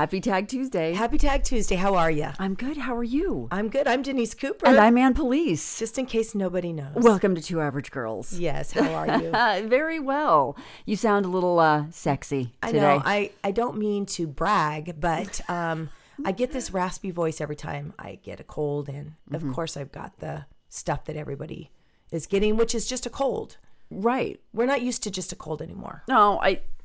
Happy Tag Tuesday. Happy Tag Tuesday. How are you? I'm good. How are you? I'm good. I'm Denise Cooper. And I'm Ann Police. just in case nobody knows. Welcome to Two Average Girls. yes. How are you? Very well. You sound a little uh, sexy I know. I I don't mean to brag, but um, I get this raspy voice every time I get a cold, and Mm-hmm. of course I've got the stuff that everybody is getting, which is just a cold. Right. We're not used to just a cold anymore. No, I.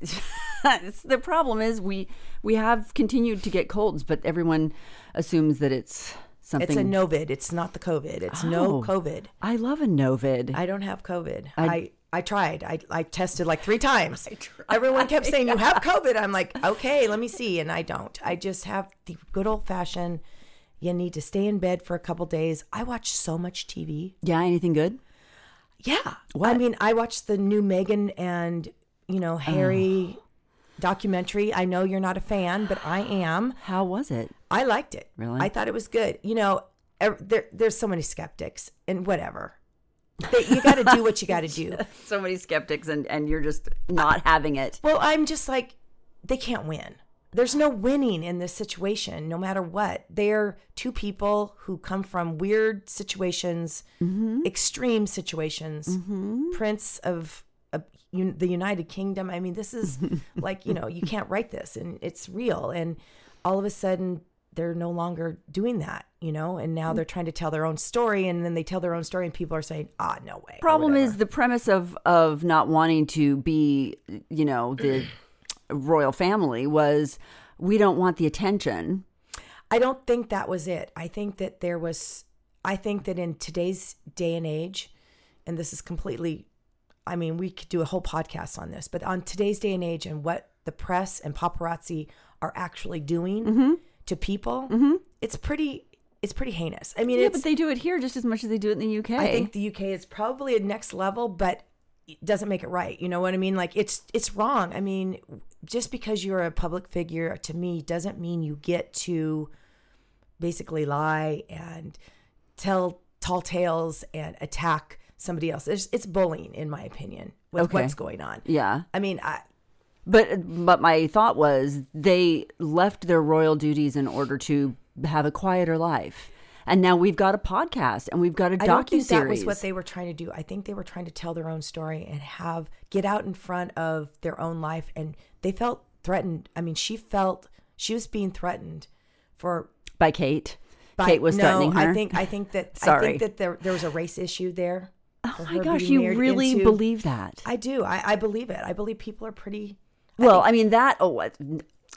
the problem is we we have continued to get colds, but everyone assumes that it's something. It's a novid. It's not the COVID. It's no Oh. COVID. I love a Novid. I don't have COVID. I, I, tried. I, I tested like three times. Everyone kept saying, You have COVID. I'm like, Okay, let me see. And I don't. I just have the good old fashioned, you need to stay in bed for a couple days. I watch so much TV. yeah. Anything good? Yeah. I mean, I watched the new Meghan and, you know, Harry documentary. I know you're not a fan, but I am. How was it? I liked it. Really? I thought it was good. You know, there, there's so many skeptics and whatever. You got to do what you got to do. So many skeptics, and and you're just not having it. Well, I'm just like, they can't win. There's no winning in this situation, no matter what. They're two people who come from weird situations, extreme situations. Prince of, un- the United Kingdom. I mean, this is like, you know, you can't write this and it's real. And all of a sudden, they're no longer doing that, you know, and now they're trying to tell their own story. And then they tell their own story, and people are saying, ah, no way. problem is the premise of of not wanting to be you know the royal family was we don't want the attention I don't think that was it. I think that there was, I think that in today's day and age, and this is completely, I mean, we could do a whole podcast on this, but on today's day and age and what the press and paparazzi are actually doing Mm-hmm. to people, it's pretty, it's pretty heinous. I mean, yeah but they do it here just as much as they do it in the uk I think the UK is probably a next level, but it doesn't make it right. You know what I mean? Like it's it's wrong. I mean, just because you're a public figure to me doesn't mean you get to basically lie and tell tall tales and attack somebody else. It's, it's bullying, in my opinion, with Okay. what's going on. yeah I mean, I, but but my thought was they left their royal duties in order to have a quieter life and now we've got a podcast and we've got a don't think that was what they were trying to do. I think they were trying to tell their own story and have get out in front of their own life. And they felt threatened. I mean, she felt she was being threatened for. by kate By, kate was no, threatening her I think I think that I Sorry. think that there there was a race issue there. oh my gosh you really believe that I do. I, I believe it. I believe people are pretty. Well, I mean that. Oh, what-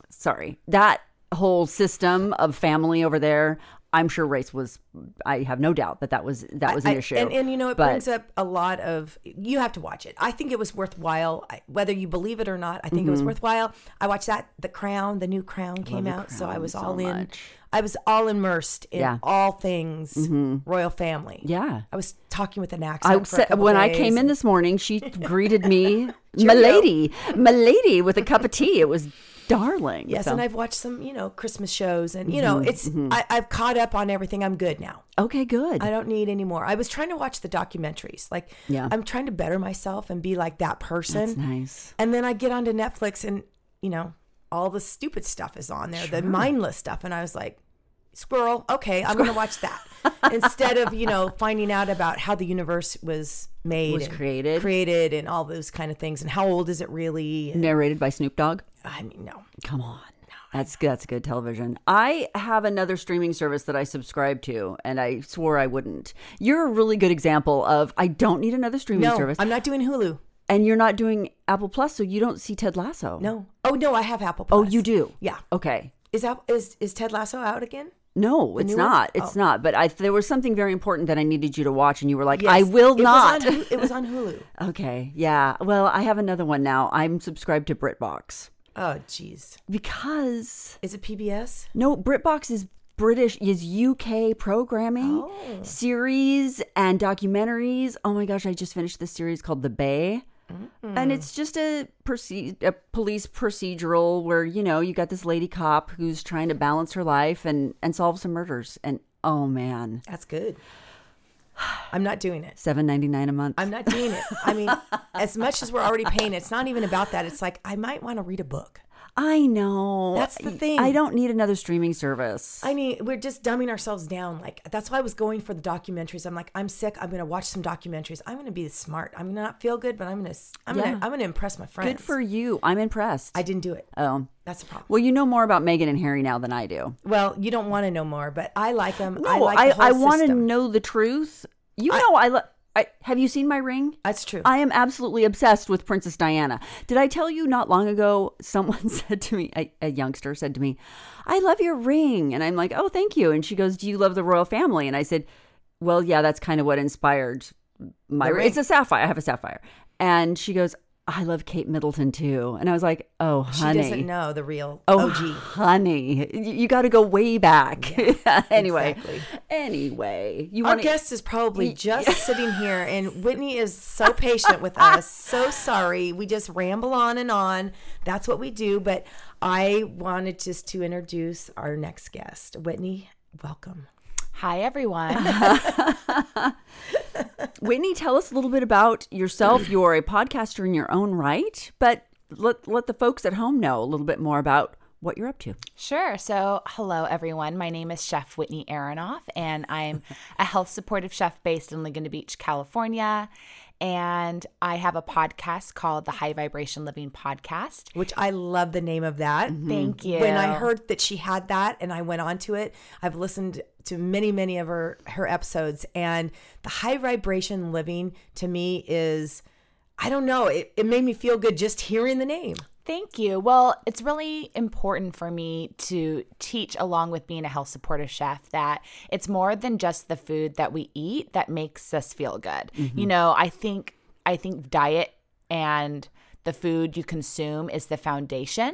sorry. That whole system of family over there. I'm sure race was. I have no doubt that that was that was an I- issue. And, and you know, it But- brings up a lot of. You have to watch it. I think it was worthwhile, I- whether you believe it or not. I think it was worthwhile. I watched that. The Crown, the new Crown came Mm-hmm. Out, so I was so all in. much. I was all immersed in Yeah. Mm-hmm. all things royal family. yeah. I was talking with an accent. I said when I came in this morning, she greeted me, "Milady, milady," with a cup of tea. It was darling. Yes, So- and I've watched some, you know, Christmas shows, and you Mm-hmm, know, it's I, I've caught up on everything. I'm good now. okay, good. I don't need any more. I was trying to watch the documentaries. Like, Yeah. I'm trying to better myself and be like that person. That's nice. And then I get onto Netflix and, you know, all the stupid stuff is on there, the mindless stuff. And I was like, squirrel, okay, I'm going to watch that. Instead of, you know, finding out about how the universe was made, Was created. created, and all those kind of things. And how old is it really? And, Narrated by Snoop Dogg. I mean, no. Come on. That's that's good television. I have another streaming service that I subscribe to, and I swore I wouldn't. You're a really good example of I don't need another streaming No, service, I'm not doing Hulu. and you're not doing Apple Plus, so you don't see Ted Lasso. No. Oh, no, I have Apple Plus. Oh, you do. Yeah. Okay. Is that is is Ted Lasso out again? No, it's new one? not. It's Oh. not. But I there was something very important that I needed you to watch, and you were like, Yes. "I will It was not." on it was on Hulu. okay. Yeah. Well, I have another one now. I'm subscribed to BritBox Oh, jeez. because Is it PBS? no, BritBox is British is UK programming Oh. series and documentaries. Oh my gosh, I just finished this series called The Bay. And it's just a, proce- a police procedural where, you know, you got this lady cop who's trying to balance her life and, and solve some murders. And oh man, That's good. I'm not doing it. seven ninety nine a month. I'm not doing it. I mean, as much as we're already paying, it's not even about that. It's like I might want to read a book. I know. That's the thing. I don't need another streaming service. I mean, we're just dumbing ourselves down. Like that's why I was going for the documentaries. I'm like, I'm sick. I'm gonna watch some documentaries. I'm gonna be smart. I'm gonna not feel good, but I'm gonna, I'm Yeah. gonna, I'm gonna impress my friends. Good for you. I'm impressed. I didn't do it. oh. That's the problem. Well, you know more about Meghan and Harry now than I do. Well, you don't want to know more, but I like them. I No, like I, I want to know the truth. You know, I, lo- I have you seen my ring? That's true. I am absolutely obsessed with Princess Diana. Did I tell you not long ago? Someone said to me, a, a youngster said to me, "I love your ring," and I'm like, "Oh, thank you." And she goes, "Do you love the royal family?" And I said, "Well, yeah, that's kind of what inspired my ring. ring. It's a sapphire. I have a sapphire." And she goes, "I love Kate Middleton too." And I was like, "Oh, honey. she doesn't know the real Oh, OG. honey, you, you got to go way back. anyway, exactly. anyway, you Our want guest is probably just sitting here, and Whitney is so patient with us. So sorry. We just ramble on and on. That's what we do. But I wanted just to introduce our next guest. Whitney, welcome. Hi, everyone. Whitney, tell us a little bit about yourself. You're a podcaster in your own right, but let let the folks at home know a little bit more about what you're up to. sure. So, hello, everyone. My name is Chef Whitney Aronoff, and I'm a health supportive chef based in Laguna Beach, California. And I have a podcast called the High Vibration Living Podcast. Which I love the name of that. Thank you. When I heard that she had that and I went on to it, I've listened to many, many of her, her episodes. And the high vibration living to me is, I don't know, it, it made me feel good just hearing the name. Thank you. Well, it's really important for me to teach, along with being a health supportive chef, that it's more than just the food that we eat that makes us feel good. Mm-hmm. You know, I think I think diet and the food you consume is the foundation.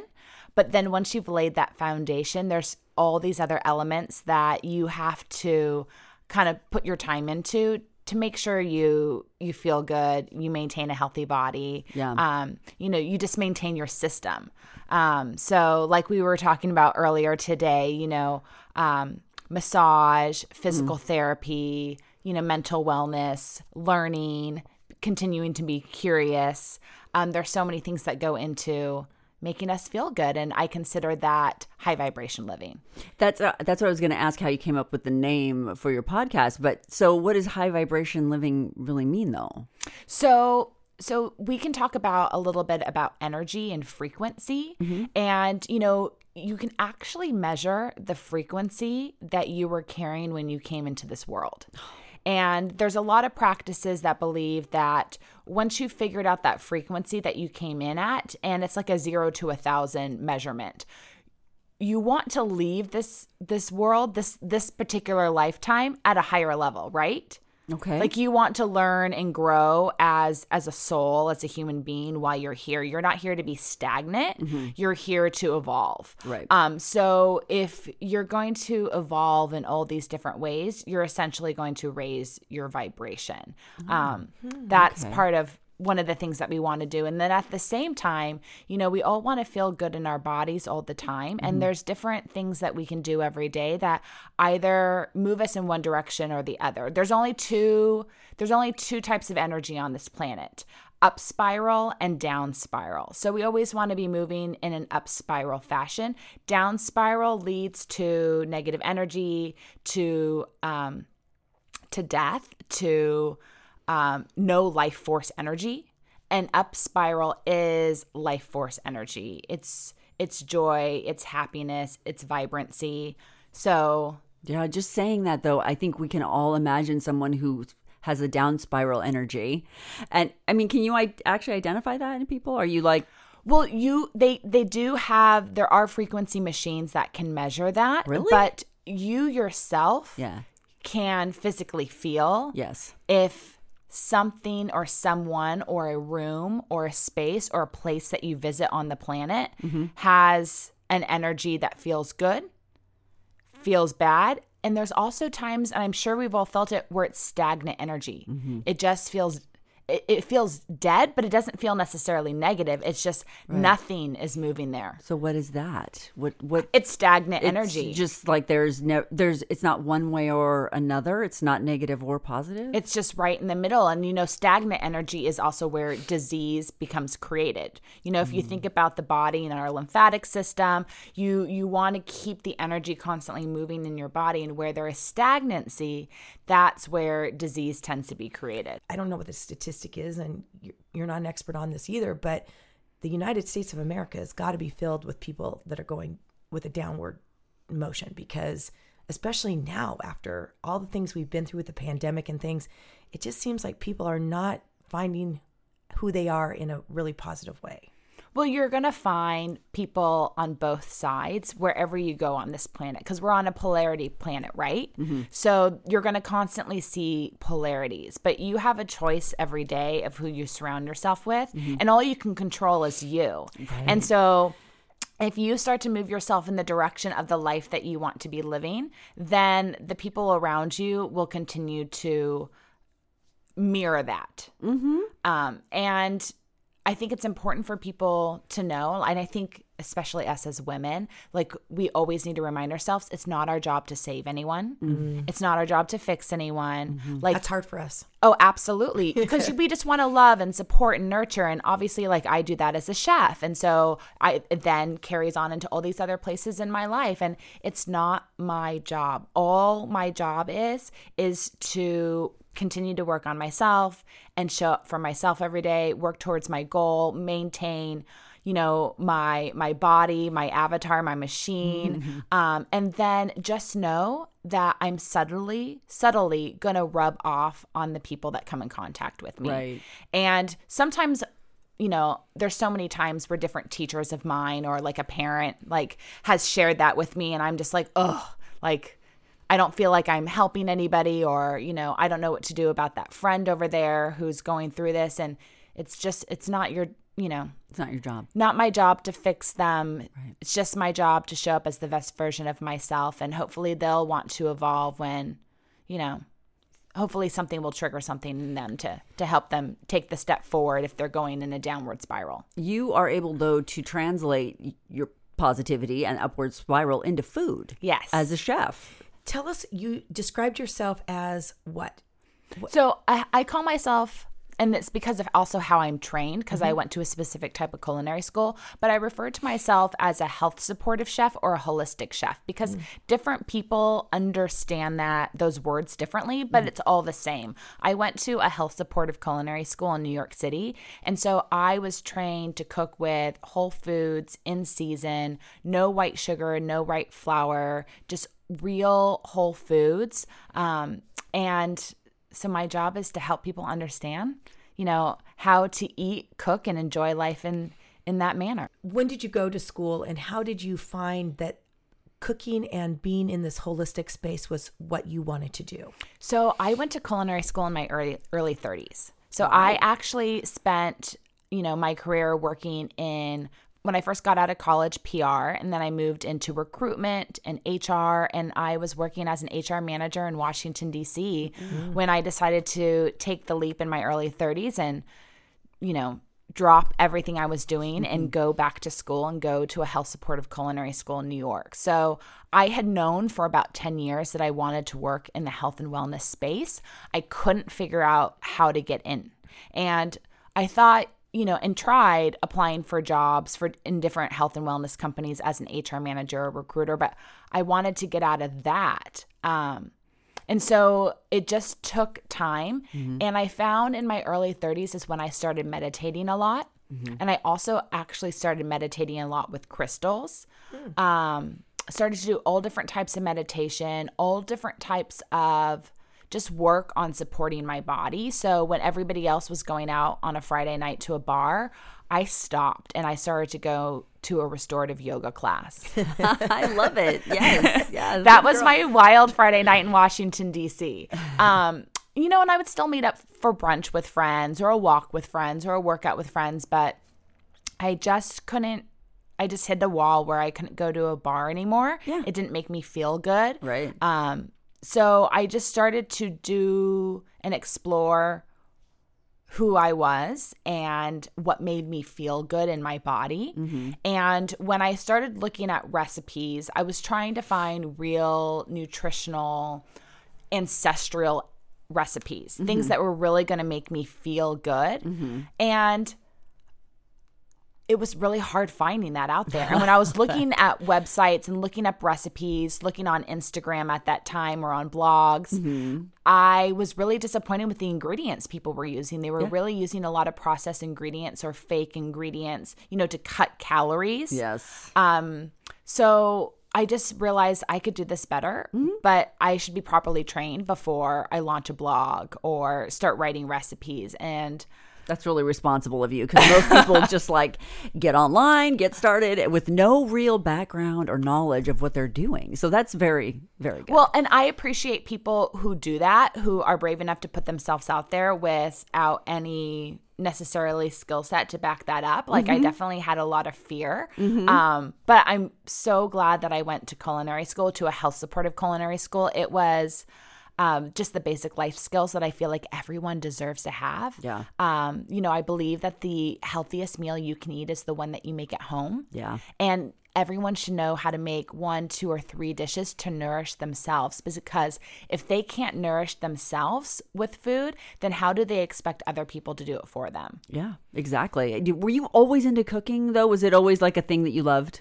But then once you've laid that foundation, there's all these other elements that you have to kind of put your time into to make sure you you feel good, you maintain a healthy body. Yeah. Um, you know, you just maintain your system. Um, so like we were talking about earlier today, you know, um, massage, physical therapy, you know, mental wellness, learning, continuing to be curious. Um, there's so many things that go into making us feel good, and I consider that high vibration living. That's uh, that's what I was going to ask how you came up with the name for your podcast. But so, what does high vibration living really mean, though? So so we can talk about a little bit about energy and frequency and you know you can actually measure the frequency that you were carrying when you came into this world. And there's a lot of practices that believe that once you've figured out that frequency that you came in at, and it's like a zero to a thousand measurement, you want to leave this this world, this this particular lifetime at a higher level, right? Okay, like you want to learn and grow as as a soul as a human being while you're here. You're not here to be stagnant. You're here to evolve. Right. um so if you're going to evolve in all these different ways you're essentially going to raise your vibration. Um that's part of one of the things that we want to do. And then at the same time, you know, we all want to feel good in our bodies all the time. And there's different things that we can do every day that either move us in one direction or the other. There's only two there's only two types of energy on this planet. Up spiral and down spiral. So we always want to be moving in an up spiral fashion. Down spiral leads to negative energy, to um, to death, to um, no life force energy, and up spiral is life force energy. It's it's joy, it's happiness, it's vibrancy. So yeah. Just saying that though, I think we can all imagine someone who has a down spiral energy, and I mean, can you I- actually identify that in people? Are you like, Well, you they they do have there are frequency machines that can measure that. Really? But you yourself yeah, can physically feel yes, if something or someone or a room or a space or a place that you visit on the planet has an energy that feels good, feels bad. And there's also times, and I'm sure we've all felt it, where it's stagnant energy. It just feels it, it feels dead, but it doesn't feel necessarily negative. It's just nothing is moving there. So what is that? What what It's stagnant it's energy. just like there's no there's it's not one way or another. It's not negative or positive. it's just right in the middle and you know stagnant energy is also where disease becomes created you know if you think mm. about the body and our lymphatic system you you want to keep the energy constantly moving in your body and where there is stagnancy that's where disease tends to be created I don't know what the statistic is, and you're- you're not an expert on this either, but the United States of America has got to be filled with people that are going with a downward motion because, especially now, after all the things we've been through with the pandemic and things, it just seems like people are not finding who they are in a really positive way. Well, you're going to find people on both sides wherever you go on this planet because we're on a polarity planet, right? So you're going to constantly see polarities, but you have a choice every day of who you surround yourself with, and all you can control is you. And so if you start to move yourself in the direction of the life that you want to be living, then the people around you will continue to mirror that. Mm-hmm. Um, and I think it's important for people to know, and I think especially us as women, like we always need to remind ourselves it's not our job to save anyone. Mm-hmm. It's not our job to fix anyone. Mm-hmm. Like That's hard for us. Oh, absolutely. Because we just want to love and support and nurture. And obviously, like I do that as a chef. And so I it then carries on into all these other places in my life. And it's not my job. All my job is, is to continue to work on myself and show up for myself every day, work towards my goal, maintain you know my my body my avatar my machine. Um, and then just know that i'm subtly subtly gonna rub off on the people that come in contact with me. Right. and sometimes you know there's so many times where different teachers of mine or like a parent like has shared that with me and i'm just like oh like I don't feel like I'm helping anybody, or, you know, I don't know what to do about that friend over there who's going through this. And it's just, it's not your, you know, it's not your job. not my job to fix them. It's just my job to show up as the best version of myself. And hopefully they'll want to evolve when, you know, hopefully something will trigger something in them to, to help them take the step forward if they're going in a downward spiral. You are able though to translate your positivity and upward spiral into food. Yes. As a chef. Tell us, you described yourself as what? So I, I call myself, and it's because of also how I'm trained, because I mm-hmm. went to a specific type of culinary school, but I refer to myself as a health supportive chef or a holistic chef because mm. different people understand that those words differently, but mm. it's all the same. I went to a health supportive culinary school in New York City, and so I was trained to cook with whole foods in season, no white sugar, no white flour, just real whole foods. Um, and so my job is to help people understand, you know, how to eat, cook, and enjoy life in in that manner. When did you go to school and how did you find that cooking and being in this holistic space was what you wanted to do? So I went to culinary school in my early early 30s. So I actually spent, you know, my career working in when I first got out of college, PR, and then I moved into recruitment and HR, and I was working as an HR manager in Washington D.C. Mm-hmm. when I decided to take the leap in my early 30s and, you know, drop everything I was doing and mm-hmm. go back to school and go to a health supportive culinary school in New York. So I had known for about 10 years that I wanted to work in the health and wellness space. I couldn't figure out how to get in. And I thought, you know, and tried applying for jobs for in different health and wellness companies as an HR manager or recruiter, but I wanted to get out of that. Um, and so it just took time. And I found in my early 30s is when I started meditating a lot. And I also actually started meditating a lot with crystals. Um, started to do all different types of meditation, all different types of just work on supporting my body. So when everybody else was going out on a Friday night to a bar, I stopped and I started to go to a restorative yoga class. I love it. Yes. yes. that was my wild Friday night in Washington D.C. Um, you know, and I would still meet up for brunch with friends or a walk with friends or a workout with friends, but I just couldn't. I just hit the wall where I couldn't go to a bar anymore. Yeah. It didn't make me feel good. Right. Um, so I just started to do and explore who I was and what made me feel good in my body. Mm-hmm. And when I started looking at recipes, I was trying to find real nutritional, ancestral recipes, things mm-hmm. that were really going to make me feel good. Mm-hmm. And it was really hard finding that out there. And when I was looking at websites and looking up recipes, looking on Instagram at that time or on blogs, I was really disappointed with the ingredients people were using. They were really using a lot of processed ingredients or fake ingredients, you know, to cut calories. Yes. Um, so I just realized I could do this better, but I should be properly trained before I launch a blog or start writing recipes. And That's really responsible of you because most people just like get online, get started with no real background or knowledge of what they're doing. So that's very, very good. Well, and I appreciate people who do that, who are brave enough to put themselves out there without any necessarily skill set to back that up. Like I definitely had a lot of fear. Um, but I'm so glad that I went to culinary school, to a health supportive culinary school. It was um, just the basic life skills that I feel like everyone deserves to have. Yeah. Um, you know, I believe that the healthiest meal you can eat is the one that you make at home. Yeah. And everyone should know how to make one, two, or three dishes to nourish themselves because if they can't nourish themselves with food, then how do they expect other people to do it for them? yeah, exactly. Were you always into cooking though? Was it always like a thing that you loved?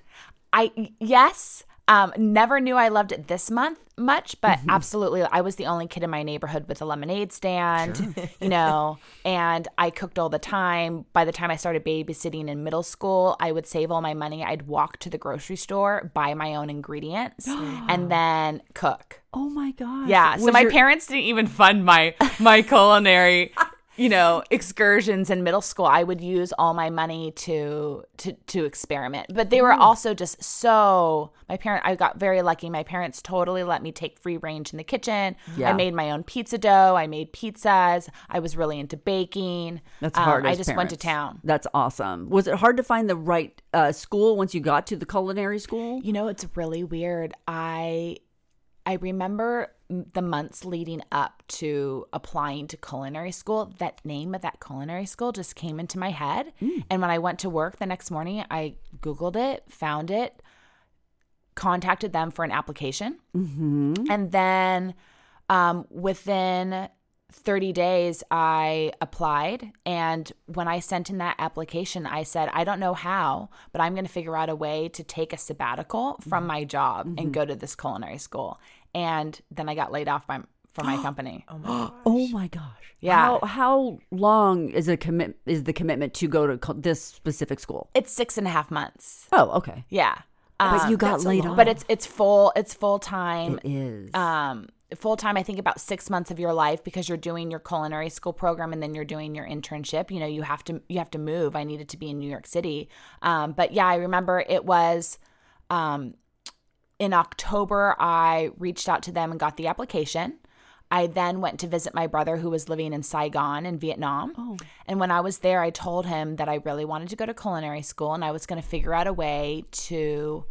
I, yes, um, never knew I loved it this month much, but absolutely. I was the only kid in my neighborhood with a lemonade stand, you know, and I cooked all the time. By the time I started babysitting in middle school, I would save all my money. I'd walk to the grocery store, buy my own ingredients, and then cook. Oh my god! Yeah. So my your- parents didn't even fund my my culinary, you know, excursions in middle school. I would use all my money to to to experiment. But they were also just so my parent I got very lucky. My parents totally let me take free range in the kitchen. Yeah. I made my own pizza dough. I made pizzas. I was really into baking. That's Um, hard. I as just went to town. That's awesome. Was it hard to find the right uh, school once you got to the culinary school? You know, it's really weird. I I remember the months leading up to applying to culinary school. That name of that culinary school just came into my head, and when I went to work the next morning, I googled it, found it, contacted them for an application, and then um, within 30 days i applied and when i sent in that application i said i don't know how but i'm going to figure out a way to take a sabbatical from my job and go to this culinary school and then i got laid off by from my company Oh my gosh. oh my gosh. Yeah. How, how long is a commit is the commitment to go to co- this specific school? it's six and a half months Oh, okay. yeah But Um, you got laid off. but it's it's full it's full time it is. um full time i think about six months of your life because you're doing your culinary school program and then you're doing your internship. You know you have to you have to move. I needed to be in new york city. Um but yeah i remember it was um in october i reached out to them and got the application. I then went to visit my brother who was living in Saigon in Vietnam. And when I was there, I told him that I really wanted to go to culinary school and I was going to figure out a way to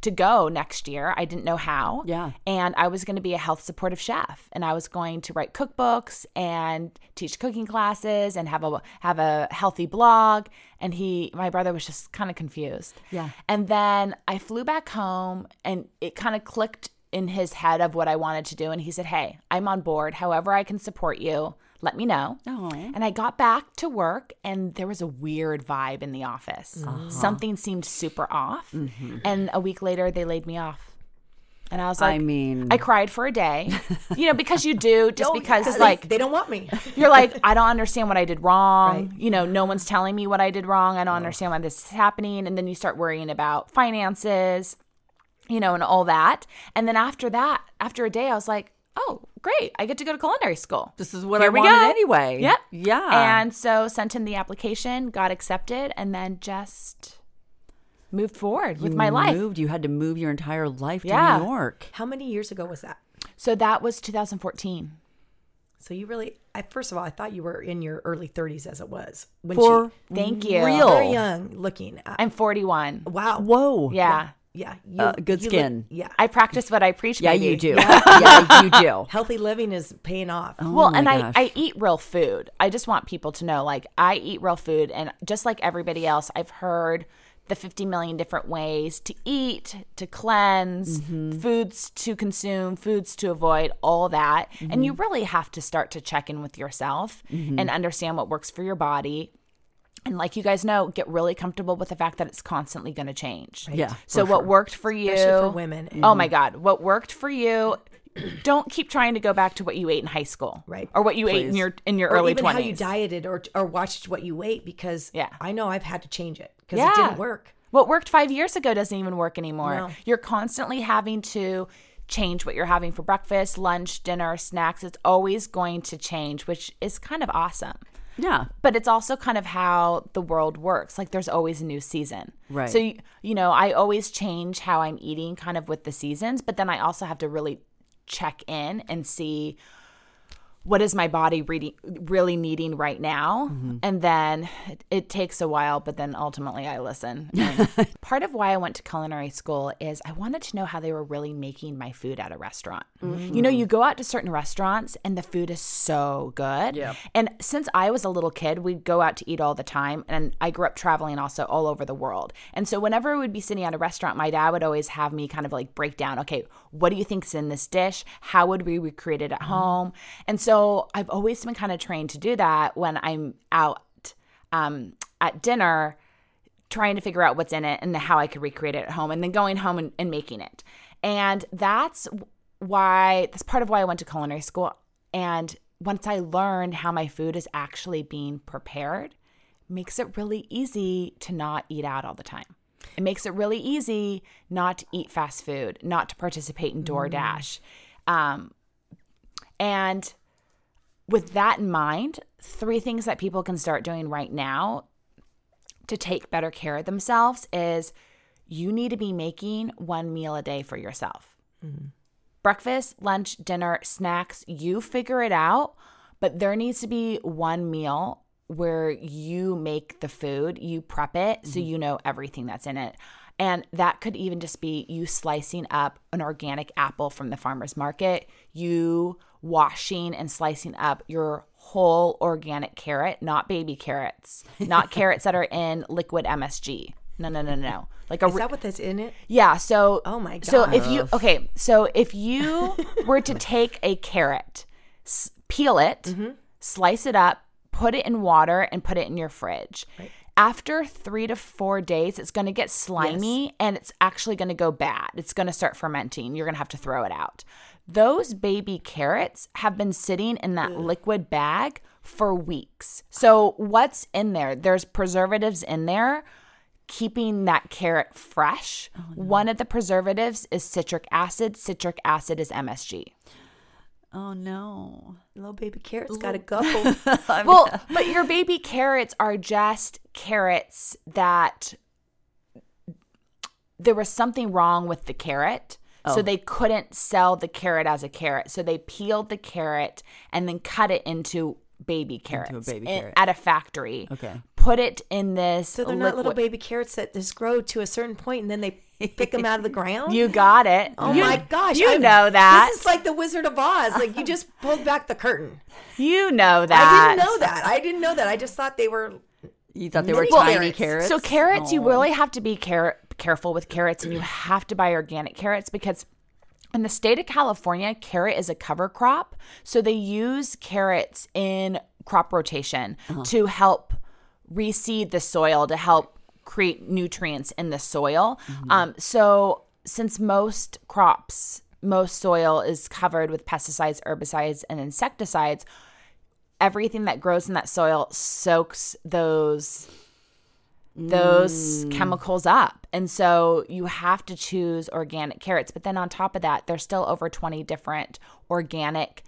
to go next year. I didn't know how. Yeah. And I was going to be a health supportive chef and I was going to write cookbooks and teach cooking classes and have a have a healthy blog and he my brother was just kind of confused. Yeah. And then I flew back home and it kind of clicked in his head of what I wanted to do and he said, "Hey, I'm on board. However I can support you, let me know." Oh. And I got back to work and there was a weird vibe in the office. Uh-huh. Something seemed super off. Mm-hmm. And a week later they laid me off. And I was like I mean, I cried for a day. You know, because you do just Oh, because yeah, they- like they don't want me. you're like, I don't understand what I did wrong. Right. You know, no one's telling me what I did wrong. I don't understand why this is happening. And then you start worrying about finances, you know, and all that. And then after that, after a day, I was like, oh, great. I get to go to culinary school. this is what Here I wanted go. anyway. Yep. Yeah. And so sent in the application, got accepted, and then just moved forward with You my life. Moved. You had to move your entire life to Yeah. New York. How many years ago was that? So that was 2014. So you really, I, first of all, I thought you were in your early 30s as it was when For she, Thank you. real. very young looking. I, I'm 41. wow. Whoa. Yeah. Yeah. You, Uh, good you look- skin. yeah. I practice what I preach. Yeah, baby. you do. Yeah, you do. Healthy living is paying off. Oh well, and I, gosh. I eat real food. I just want people to know, like, I eat real food. And just like everybody else, I've heard the 50 million different ways to eat, to cleanse, mm-hmm. foods to consume, foods to avoid, all that. And you mm-hmm. really have to start to check in with yourself mm-hmm. and understand what works for your body. And like you guys know, get really comfortable with the fact that it's constantly going to change. Yeah, So what sure. worked for you, Especially for women. Oh my God. What worked for you, don't keep trying to go back to what you ate in high school. Right. Or what you ate in your in your or early even 20s. how you dieted or or watched what you ate because Yeah. I know I've had to change it because Yeah. it didn't work. What worked five years ago doesn't even work anymore. No. You're constantly having to change what you're having for breakfast, lunch, dinner, snacks. It's always going to change, which is kind of awesome. Yeah. But it's also kind of how the world works. Like there's always a new season. Right. So, you, you know, I always change how I'm eating kind of with the seasons, but then I also have to really check in and see what is my body reading, really needing right now? Mm-hmm. And then it, it takes a while but then ultimately i listen. Part of why i went to culinary school is i wanted to know how they were really making my food at a restaurant. Mm-hmm. You know you go out to certain restaurants and the food is so good. Yep. and since i was a little kid we'd go out to eat all the time and i grew up traveling also all over the world. And so whenever we'd be sitting at a restaurant my dad would always have me kind of like break down okay what do you think's in this dish? How would we recreate it at mm-hmm. home? And so i've always been kind of trained to do that when i'm out um, at dinner trying to figure out what's in it and how I could recreate it at home and then going home and, and making it. And that's why, that's part of why I went to culinary school. And once I learned how my food is actually being prepared, makes it really easy to not eat out all the time. It makes it really easy not to eat fast food, not to participate in DoorDash. Um, and with that in mind, three things that people can start doing right now to take better care of themselves is you need to be making one meal a day for yourself. Mm-hmm. Breakfast, lunch, dinner, snacks, you figure it out, but there needs to be one meal where you make the food, you prep it so mm-hmm. you know everything that's in it. And that could even just be you slicing up an organic apple from the farmer's market, you washing and slicing up your whole organic carrot, not baby carrots, not carrots that are in liquid MSG. No, no, no, no. Like a Is that what that's in it? yeah. So Oh my god. So if you okay, so if you were to take a carrot, s- peel it, Mm-hmm. slice it up, put it in water, and put it in your fridge. After three to four days, it's going to get slimy and it's actually going to go bad. It's going to start fermenting. You're going to have to throw it out. Those baby carrots have been sitting in that liquid bag for weeks. So, what's in there? There's preservatives in there keeping that carrot fresh. Oh, One of the preservatives is citric acid. Citric acid is MSG. Oh no. Little baby carrot's got to go. Well, but your baby carrots are just carrots that there was something wrong with the carrot. So they couldn't sell the carrot as a carrot. So they peeled the carrot and then cut it into baby carrots baby carrot. at a factory. Okay. Put it in this. so they're not little baby carrots that just grow to a certain point and then they pick them out of the ground. You got it. Oh You- my gosh! You I'm- know that. This is like the Wizard of Oz. Like you just pulled back the curtain. you know that. I didn't know that. I didn't know that. I just thought they were. You thought they were tiny carrots. carrots? So carrots, you Oh. really have to be care- careful with carrots, and you have to buy organic carrots because in the state of California, carrot is a cover crop. So they use carrots in crop rotation uh-huh. to help reseed the soil, to help create nutrients in the soil. Um, so since most crops, most soil is covered with pesticides, herbicides, and insecticides, everything that grows in that soil soaks those those chemicals up. And so you have to choose organic carrots. But then on top of that, there's still over 20 different organic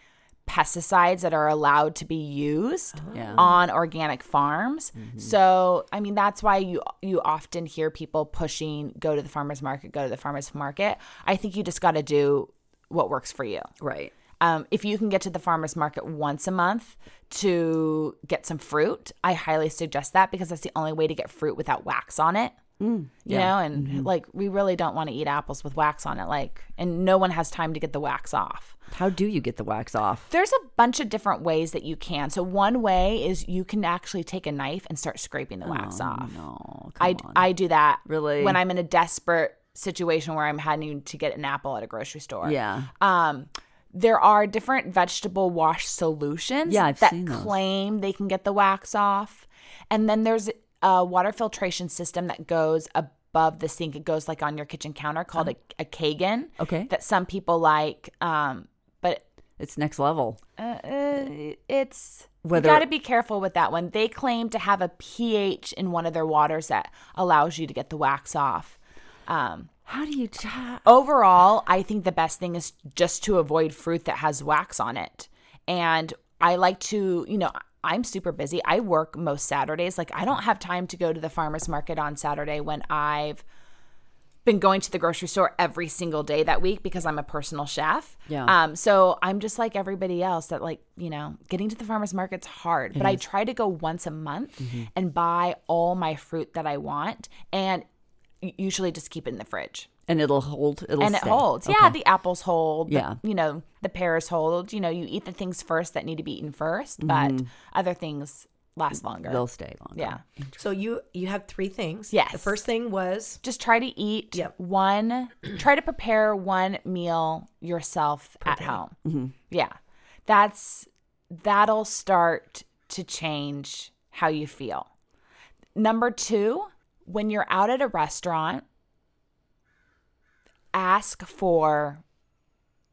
pesticides that are allowed to be used Yeah. on organic farms. So, I mean, that's why you you often hear people pushing go to the farmers market, go to the farmers market. I think you just got to do what works for you. Right. Um, if you can get to the farmer's market once a month to get some fruit, I highly suggest that because that's the only way to get fruit without wax on it. You know, and like we really don't want to eat apples with wax on it. Like, and no one has time to get the wax off. How do you get the wax off? There's a bunch of different ways that you can. So one way is you can actually take a knife and start scraping the wax off. Oh, No, I on. I do that Really? when I'm in a desperate situation where I'm having to get an apple at a grocery store. yeah. Um, there are different vegetable wash solutions Yeah, I've that claim they can get the wax off. And then there's a water filtration system that goes above the sink. It goes like on your kitchen counter called a, a Kangen. Okay. That some people like. Um, but It's next level. uh, uh, it's Whether- you got to be careful with that one. They claim to have a pH in one of their waters that allows you to get the wax off. Um, How do you? ta- overall, I think the best thing is just to avoid fruit that has wax on it. And I like to, you know, I'm super busy. I work most Saturdays. Like I don't have time to go to the farmers market on Saturday when I've been going to the grocery store every single day that week because I'm a personal chef. Yeah. Um so I'm just like everybody else that like, you know, getting to the farmers market's hard, but I try to go once a month Mm-hmm. and buy all my fruit that I want and usually just keep it in the fridge And it'll hold. It'll and it holds. Okay. Yeah, the apples hold. the- Yeah. you know the pears hold. You know, you eat the things first that need to be eaten 1st but other things last longer. Mm-hmm. They'll stay longer. yeah, So you you have three things. Yes. The first thing was just try to eat Yep. one. Try to prepare one meal yourself at home. Mm-hmm. Yeah, that's that'll start to change how you feel. Number two, when you're out at a restaurant, ask for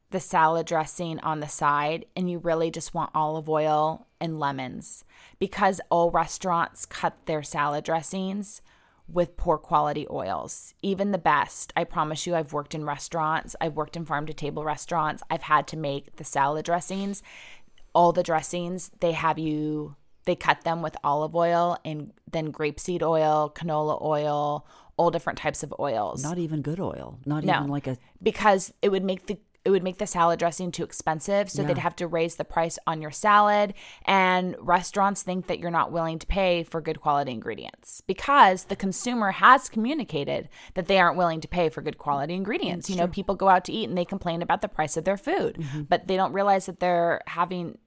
the salad dressing on the side and you really just want olive oil and lemons because all restaurants cut their salad dressings with poor quality oils. Even the best. I promise you I've worked in restaurants, I've worked in farm to table restaurants. I've had to make the salad dressings. All the dressings, they have you they cut them with olive oil and then grapeseed oil, canola oil, all different types of oils Not even good oil. Not No. even like a. because it would make the it would make the salad dressing too expensive so they'd have to raise the price on your salad and restaurants think that you're not willing to pay for good quality ingredients because the consumer has communicated that they aren't willing to pay for good quality ingredients you know people go out to eat and they complain about the price of their food mm-hmm. but they don't realize that they're having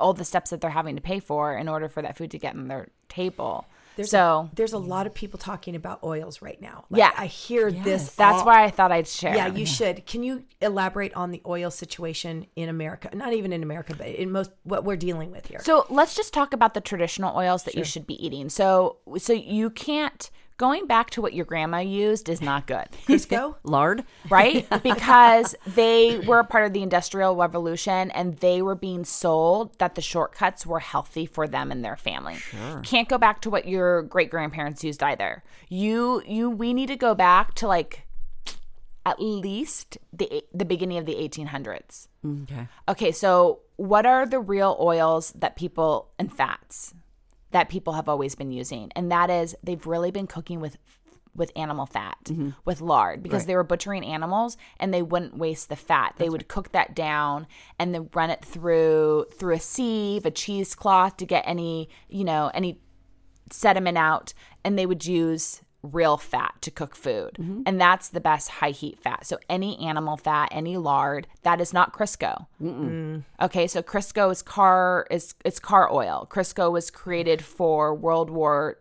all the steps that they're having to pay for in order for that food to get on their table so there's a lot of people talking about oils right now. Yeah. I hear this. that's all- why i thought i'd share Yeah, you should. Can you elaborate on the oil situation in America? Not even in America, but in most what we're dealing with here. So let's just talk about the traditional oils that you should be eating. So so you can't going back to what your grandma used is not good. Crisco. Lard? Right? because they were a part of the industrial revolution and they were being sold that the shortcuts were healthy for them and their family. Can't go back to what your great grandparents used either. You you we need to go back to like at least the the beginning of the 1800s. Mm, okay. Okay, so what are the real oils that people and fats that people have always been using? And that is they've really been cooking with with animal fat, mm-hmm. with lard because they were butchering animals and they wouldn't waste the fat. they would cook that down and then run it through through a sieve, a cheesecloth to get any, you know, any sediment out and they would use real fat to cook food. Mm-hmm. And that's the best high heat fat. So any animal fat, any lard, that is not Crisco. Mm. Okay, so Crisco is car is it's car oil. Crisco was created for World War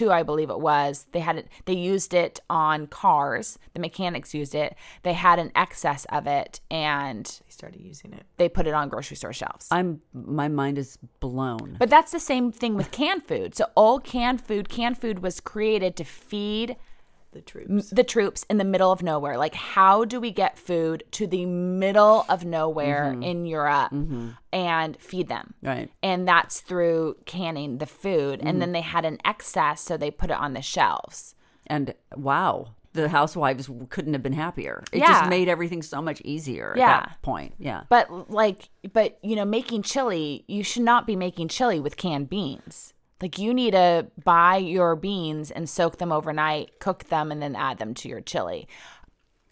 II, I believe it was. They had it they used it on cars. The mechanics used it. They had an excess of it and They started using it. they put it on grocery store shelves. I'm. My mind is blown. But that's the same thing with canned food. So all canned food, canned food was created to feed The troops. the troops in the middle of nowhere. Like how do we get food to the middle of nowhere mm-hmm. in Europe mm-hmm. and feed them? Right. And that's through canning the food. And then mm. they had an excess, so they put it on the shelves. And wow, the housewives couldn't have been happier. It Yeah. just made everything so much easier Yeah. at that point. Yeah. But like, but you know, making chili, you should not be making chili with canned beans. Like you need to buy your beans and soak them overnight, cook them, and then add them to your chili.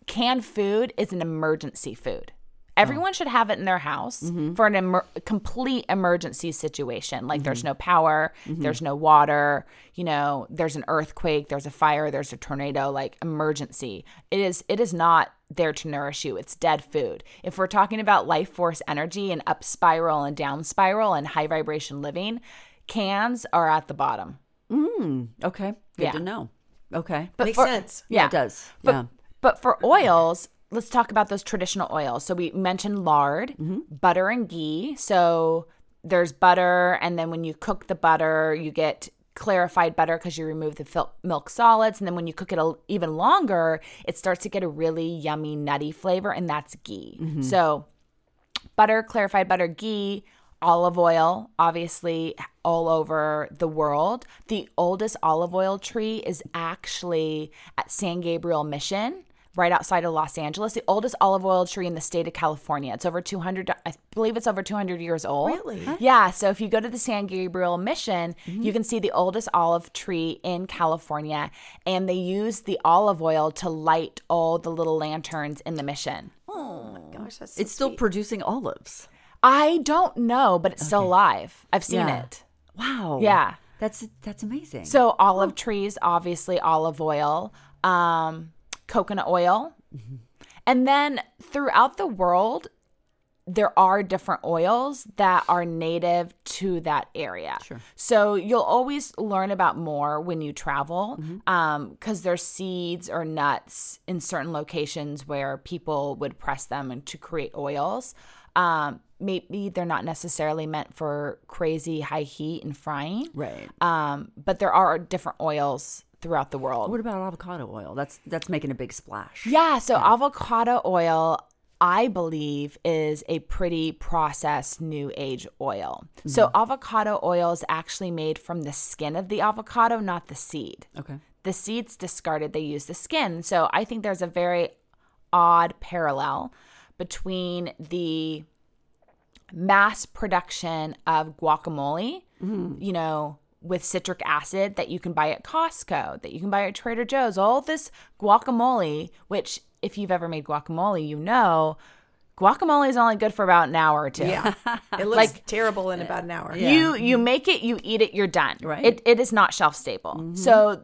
Canned food is an emergency food. Everyone should have it in their house mm-hmm. for an emer- complete emergency situation. Like there's mm-hmm. no power, mm-hmm. there's no water, you know, there's an earthquake, there's a fire, there's a tornado, like emergency. It is it is not there to nourish you. It's dead food. If we're talking about life force energy and up spiral and down spiral and high vibration living, cans are at the bottom. Mm, okay. Good Yeah. to know. Okay. But Makes for- sense. yeah, it does. But, yeah. but for oils, let's talk about those traditional oils. So we mentioned lard, mm-hmm. butter, and ghee. So there's butter, and then when you cook the butter, you get clarified butter because you remove the fil- milk solids. And then when you cook it a, even longer, it starts to get a really yummy, nutty flavor, and that's ghee. Mm-hmm. So butter, clarified butter, ghee, olive oil, obviously all over the world. The oldest olive oil tree is actually at San Gabriel Mission. Right outside of Los Angeles, the oldest olive oil tree in the state of California. It's over 200, I believe it's over 200 years old. Really? Yeah. So if you go to the San Gabriel Mission, mm-hmm. you can see the oldest olive tree in California. And they use the olive oil to light all the little lanterns in the mission. Oh my gosh, that's so It's still producing olives. I don't know, but it's still alive. I've seen Yeah. it. Wow. Yeah. That's that's amazing. So olive trees, obviously olive oil, um, coconut oil, mm-hmm. and then throughout the world, there are different oils that are native to that area. Sure. So you'll always learn about more when you travel, mm-hmm. um, because there's seeds or nuts in certain locations where people would press them and to create oils. Um, maybe they're not necessarily meant for crazy high heat and frying, right. um, but there are different oils throughout the world. what about avocado oil? That's that's making a big splash. Yeah, so avocado oil, I believe, is a pretty processed new age oil. So avocado oil is actually made from the skin of the avocado, not the seed. Okay. The seed's discarded, they use the skin. So I think there's a very odd parallel between the mass production of guacamole, you know, with citric acid that you can buy at Costco, that you can buy at Trader Joe's, all this guacamole, which if you've ever made guacamole, you know, guacamole is only good for about an hour or two. Yeah. It looks terrible in about an hour. You you make it, you eat it, you're done. Right. It, it is not shelf stable. Mm-hmm. So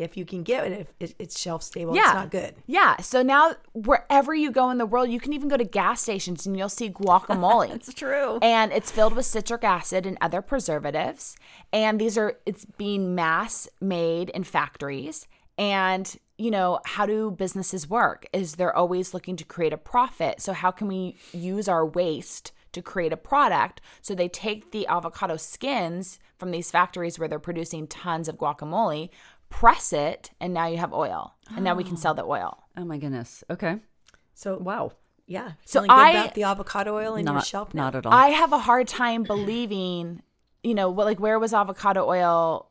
If you can get it, if it's shelf stable, yeah, it's not good. Yeah. So now wherever you go in the world, you can even go to gas stations and you'll see guacamole. It's true. and it's filled with citric acid and other preservatives and these are it's being mass made in factories and you know how do businesses work is they're always looking to create a profit so how can we use our waste to create a product so they take the avocado skins from these factories where they're producing tons of guacamole press it and now you have oil and now we can sell the oil Oh my goodness. Okay. So Wow. yeah, So feeling good I- about the avocado oil in your Not shelf now. not at all. I have a hard time believing, you know, what like where was avocado oil?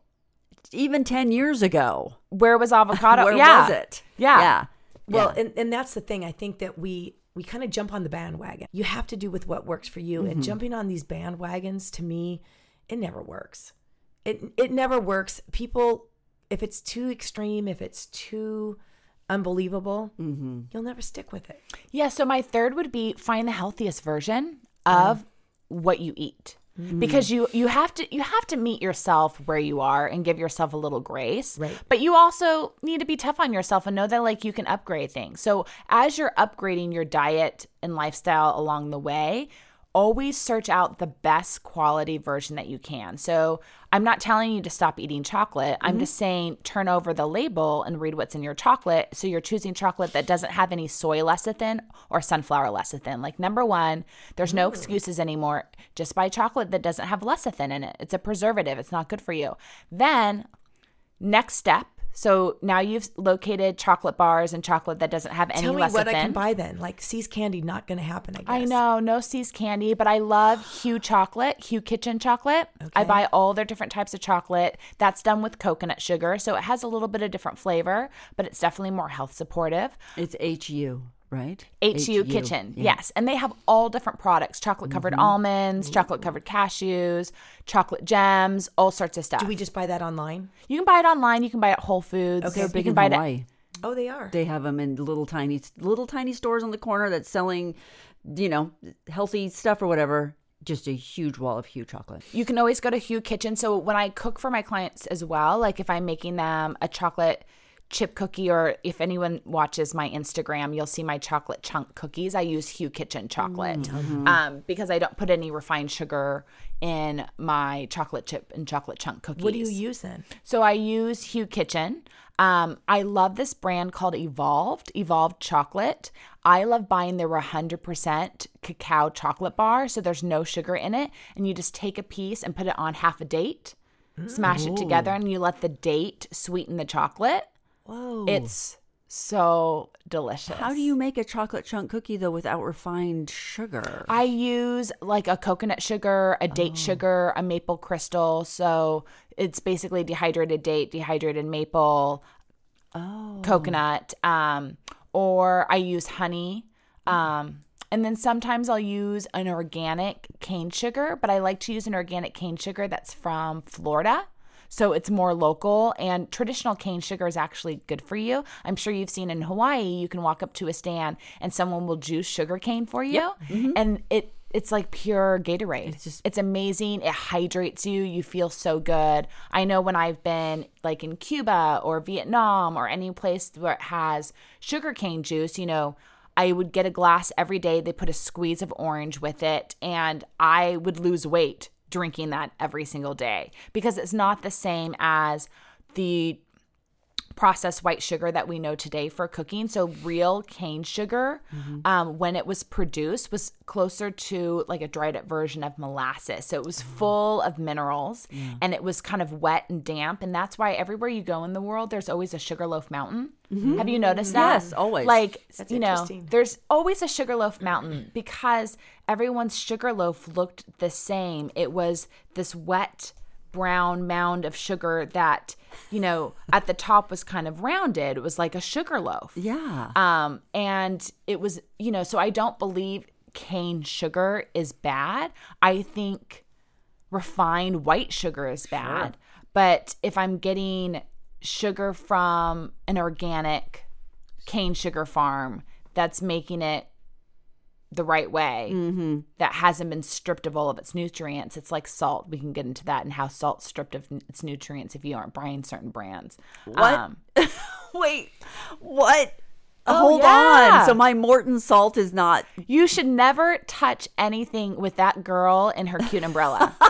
Even ten years ago. Where was avocado? Where yeah. was it? Yeah. Yeah. Well, and, and that's the thing. I think that we we kind of jump on the bandwagon. You have to do with what works for you. Mm-hmm. And jumping on these bandwagons to me, it never works. It it never works. People, if it's too extreme, if it's too unbelievable, Mm-hmm. you'll never stick with it. Yeah. So my third would be find the healthiest version of what you eat. Mm-hmm. Because you you have to you have to meet yourself where you are and give yourself a little grace. Right. But you also need to be tough on yourself and know that like you can upgrade things. So as you're upgrading your diet and lifestyle along the way, always search out the best quality version that you can. So I'm not telling you to stop eating chocolate. I'm mm-hmm. just saying turn over the label and read what's in your chocolate. So you're choosing chocolate that doesn't have any soy lecithin or sunflower lecithin. Like number one, there's no excuses anymore. Just buy chocolate that doesn't have lecithin in it. It's a preservative. It's not good for you. Then next step. So now you've located chocolate bars and chocolate that doesn't have any Tell me lecithin. what I can buy then. Like See's candy, not going to happen. I guess. I know, no See's candy, but I love Hu chocolate, Hu Kitchen chocolate. I buy all their different types of chocolate. That's done with coconut sugar, so it has a little bit of different flavor, but it's definitely more health supportive. It's HU, right? HU Kitchen, yes. And they have all different products chocolate covered mm-hmm. almonds, chocolate covered cashews, chocolate gems, all sorts of stuff. Do we just buy that online? you can buy it online, you can buy it at Whole Foods, Okay. you Big can in buy it at Oh, they are. They have them in little tiny little tiny stores on the corner that's selling, you know, healthy stuff or whatever. Just a huge wall of Hu chocolate. You can always go to Hu Kitchen. So when I cook for my clients as well, like if I'm making them a chocolate chip cookie, or if anyone watches my Instagram, you'll see my chocolate chunk cookies. I use Hu Kitchen chocolate um, because I don't put any refined sugar in my chocolate chip and chocolate chunk cookies. what do you use then? So I use Hu Kitchen. Um, I love this brand called Evolved, Evolved Chocolate. I love buying their 100% cacao chocolate bar. So there's no sugar in it. And you just take a piece and put it on half a date, smash it together, and you let the date sweeten the chocolate. Whoa. It's so delicious. How do you make a chocolate chunk cookie though without refined sugar? I use like a coconut sugar, a date sugar, a maple crystal. So it's basically dehydrated date, dehydrated maple, coconut, um, or I use honey. Um, and then sometimes I'll use an organic cane sugar, but I like to use an organic cane sugar that's from Florida. So it's more local and traditional cane sugar is actually good for you. I'm sure you've seen in Hawaii, you can walk up to a stand and someone will juice sugar cane for you. Mm-hmm. And it it's like pure Gatorade. It's just- it's amazing. It hydrates you. You feel so good. I know when I've been like in Cuba or Vietnam or any place where it has sugarcane juice, you know, I would get a glass every day. They put a squeeze of orange with it, and I would lose weight drinking that every single day because it's not the same as the processed white sugar that we know today for cooking. So real cane sugar, um, when it was produced, was closer to like a dried up version of molasses. So it was full of minerals and it was kind of wet and damp. And that's why everywhere you go in the world, there's always a sugarloaf mountain. Have you noticed that? Yes, always. Like, That's you know, there's always a sugarloaf mountain because everyone's sugarloaf looked the same. It was this wet brown mound of sugar that, you know, at the top was kind of rounded. It was like a sugar loaf. yeah. Um, and it was, you know, so I don't believe cane sugar is bad. I think refined white sugar is bad. But if I'm getting sugar from an organic cane sugar farm that's making it the right way, mm-hmm. that hasn't been stripped of all of its nutrients, it's like salt. We can get into that and how salt's stripped of its nutrients if you aren't buying certain brands. What? Um, Wait, what? Oh, Hold yeah. on. So my Morton salt is not. You should never touch anything with that girl in her cute umbrella.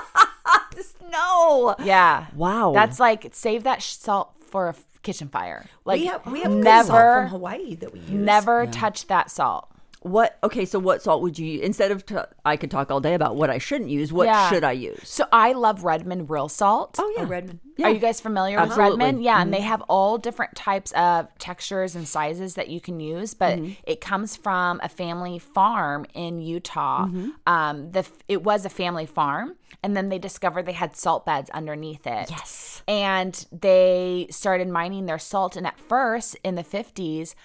No. yeah. Wow. That's like save that salt for a f- kitchen fire. Like we have we have good salt never from Hawaii that we use. never touch that salt. What? Okay, so what salt would you use instead of? T- I could talk all day about what I shouldn't use. What Yeah. should I use? So I love Redmond real salt. Oh yeah, Oh, Redmond. Yeah. Are you guys familiar with Redmond? Yeah, and they mm-hmm. have all different types of textures and sizes that you can use, but mm-hmm. it comes from a family farm in Utah. Mm-hmm. Um, the f- it was a family farm, and then they discovered they had salt beds underneath it. Yes. and they started mining their salt. And at first, in the fifties,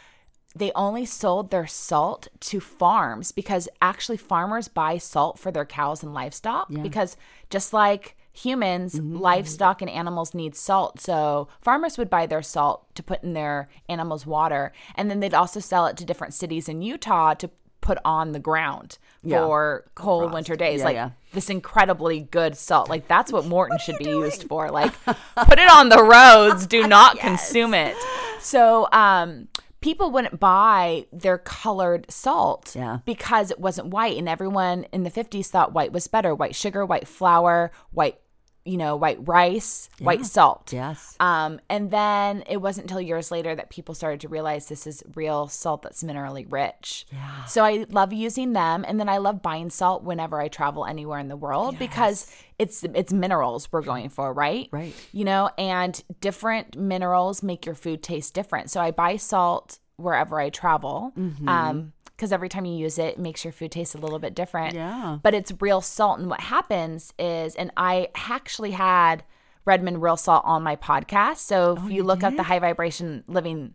they only sold their salt to farms because actually farmers buy salt for their cows and livestock because just like humans livestock and animals need salt. So farmers would buy their salt to put in their animals water. And then they'd also sell it to different cities in utah to put on the ground Yeah. for cold winter days. Yeah, like yeah. this incredibly good salt. Like that's what morton should be used for. Like put it on the roads. Do not consume it. So um people wouldn't buy their colored salt Yeah. because it wasn't white and everyone in the 50s thought white was better white sugar white flour white you know white rice white salt Yes. um, and then it wasn't until years later that people started to realize this is real salt that's minerally rich. Yeah. So I love using them, and then I love buying salt whenever I travel anywhere in the world because it's it's minerals we're going for, right? Right. You know, and different minerals make your food taste different. So I buy salt wherever I travel. Mm-hmm. Um, because every time you use it, it makes your food taste a little bit different Yeah. but it's real salt. And what happens is, and I actually had Redmond Real Salt on my podcast. So if you look up the High Vibration Living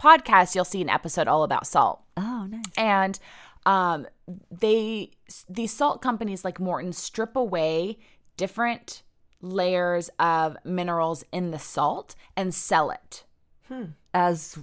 podcast, you'll see an episode all about salt. oh, nice. And um, they, these salt companies like Morton strip away different layers of minerals in the salt and sell it As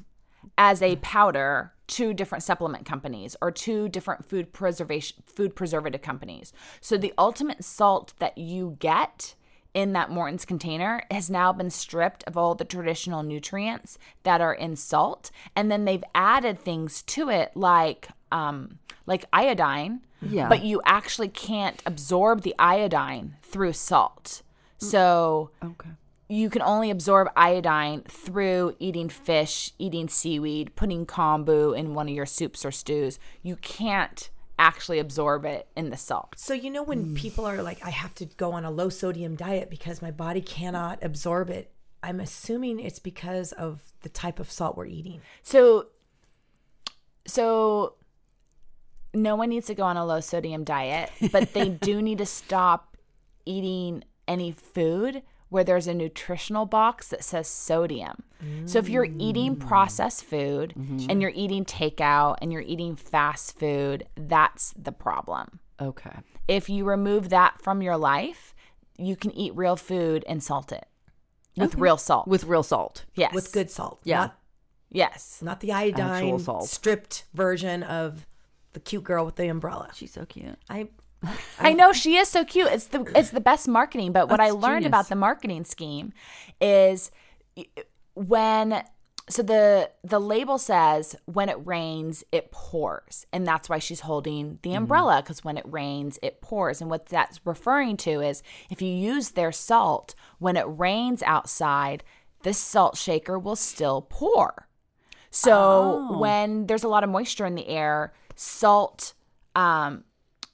as a powder to different supplement companies or two different food preservation food preservative companies. So the ultimate salt that you get in that Morton's container has now been stripped of all the traditional nutrients that are in salt and then they've added things to it like um like iodine Yeah. but you actually can't absorb the iodine through salt so Okay. You can only absorb iodine through eating fish, eating seaweed, putting kombu in one of your soups or stews. You can't actually absorb it in the salt. So you know when people are like, I have to go on a low sodium diet because my body cannot absorb it. I'm assuming it's because of the type of salt we're eating. So so no one needs to go on a low sodium diet, but they do need to stop eating any food where there's a nutritional box that says sodium. So if you're eating mm. processed food mm-hmm. and you're eating takeout and you're eating fast food, that's the problem. Okay. If you remove that from your life, you can eat real food and salt it with real salt. With real salt. yes. with good salt. Yeah. Not, Yes. not the iodine salt. stripped version of the cute girl with the umbrella. She's so cute. I I know she is so cute. It's the it's the best marketing. But what I learned genius. about the marketing scheme is when so the the label says when it rains it pours and that's why she's holding the umbrella because when it rains it pours and what that's referring to is if you use their salt when it rains outside this salt shaker will still pour so when there's a lot of moisture in the air salt um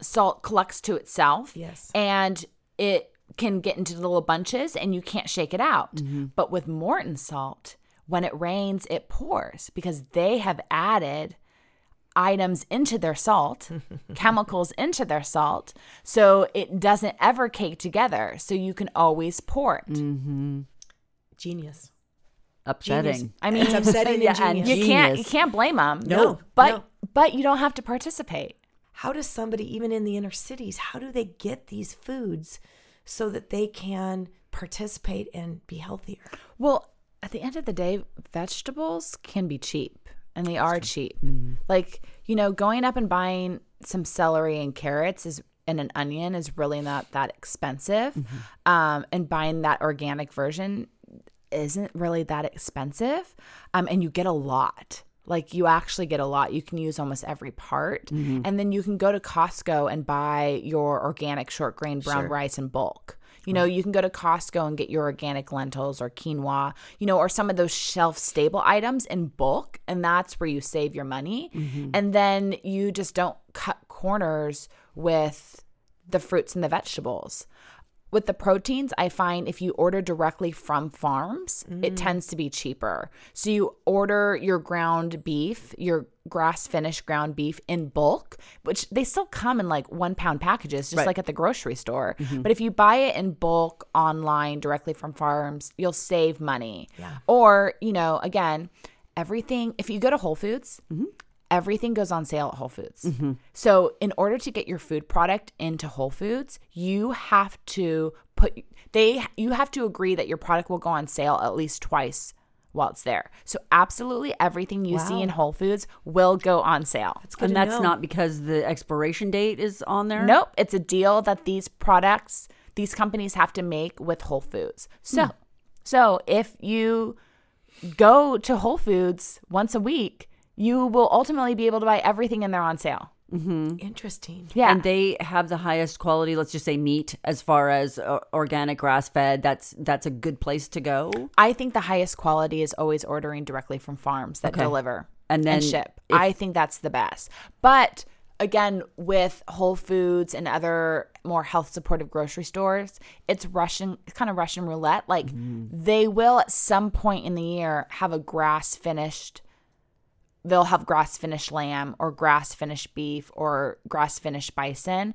salt collects to itself Yes. and it can get into little bunches and you can't shake it out. Mm-hmm. But with Morton salt, when it rains, it pours because they have added items into their salt, chemicals into their salt, so it doesn't ever cake together. So you can always pour it. Mm-hmm. genius. Upsetting. I mean, It's upsetting and and genius. you can't you can't blame them. No, but no. but you don't have to participate. How does somebody, even in the inner cities, how do they get these foods so that they can participate and be healthier? Well, at the end of the day, vegetables can be cheap, and they are cheap. Mm-hmm. Like you know, going up and buying some celery and carrots is and an onion is really not that expensive, Mm-hmm. um, and buying that organic version isn't really that expensive, um, and you get a lot. Like you actually get a lot. You can use almost every part, Mm-hmm. and then you can go to Costco and buy your organic short grain brown rice in bulk. You know, you can go to Costco and get your organic lentils or quinoa, you know, or some of those shelf stable items in bulk. And that's where you save your money. And then you just don't cut corners with the fruits and the vegetables. With the proteins, I find if you order directly from farms, it mm. tends to be cheaper. So you order your ground beef, your grass finished ground beef in bulk, which they still come in like one pound packages, just Right. like at the grocery store. Mm-hmm. But if you buy it in bulk online directly from farms, you'll save money. Yeah. Or, you know, again, everything, if you go to Whole Foods, mm-hmm. Everything goes on sale at Whole Foods. Mm-hmm. So, in order to get your food product into Whole Foods, you have to put they you have to agree that your product will go on sale at least twice while it's there. So, absolutely everything you see in Whole Foods will go on sale. It's good and that's know. not because the expiration date is on there? Nope, it's a deal that these products, these companies have to make with Whole Foods. So, hmm. so if you go to Whole Foods once a week, you will ultimately be able to buy everything in there on sale. Interesting. Yeah. And they have the highest quality, let's just say meat, as far as uh, organic grass fed. That's that's a good place to go. I think the highest quality is always ordering directly from farms that Okay. deliver And then ship. if- I think that's the best. But again, with Whole Foods and other more health supportive grocery stores, it's Russian, it's kind of Russian roulette. Like they will at some point in the year have a grass finished. They'll have grass finished lamb or grass finished beef or grass finished bison.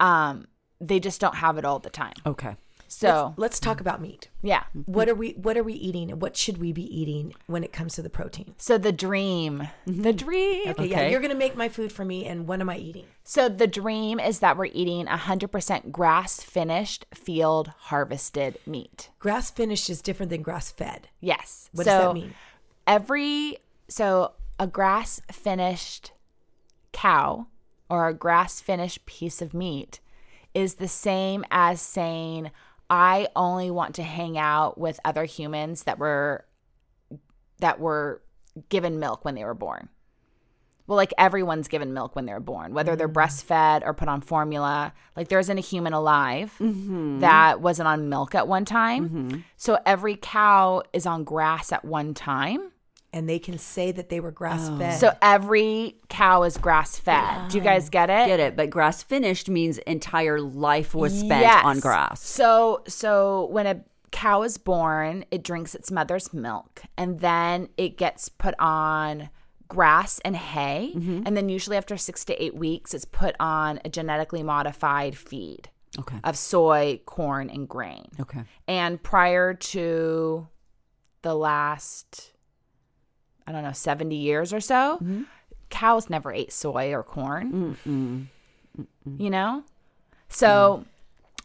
Um, they just don't have it all the time. Okay. So Let's talk about meat. yeah. What are we what are we eating and what should we be eating when it comes to the protein? So the dream, the dream. Okay, yeah, you're gonna make my food for me and what am I eating? So the dream is that we're eating 100% grass finished, field harvested meat. Grass finished is different than grass fed. Yes. What so does that mean? Every so a grass finished cow or a grass finished piece of meat is the same as saying I only want to hang out with other humans that were that were given milk when they were born. Well, like everyone's given milk when they're born, whether they're mm. breastfed or put on formula. Like there isn't a human alive mm-hmm. that wasn't on milk at one time. Mm-hmm. So every cow is on grass at one time. And they can say that they were grass fed. So every cow is grass fed. Do you guys get it? Get it? But grass finished means entire life was spent Yes. on grass. So so when a cow is born, it drinks its mother's milk and then it gets put on grass and hay Mm-hmm. and then usually after 6 to 8 weeks it's put on a genetically modified feed Okay. of soy, corn and grain. Okay. And prior to the last I don't know 70 years or so, Mm-hmm. cows never ate soy or corn. You know? So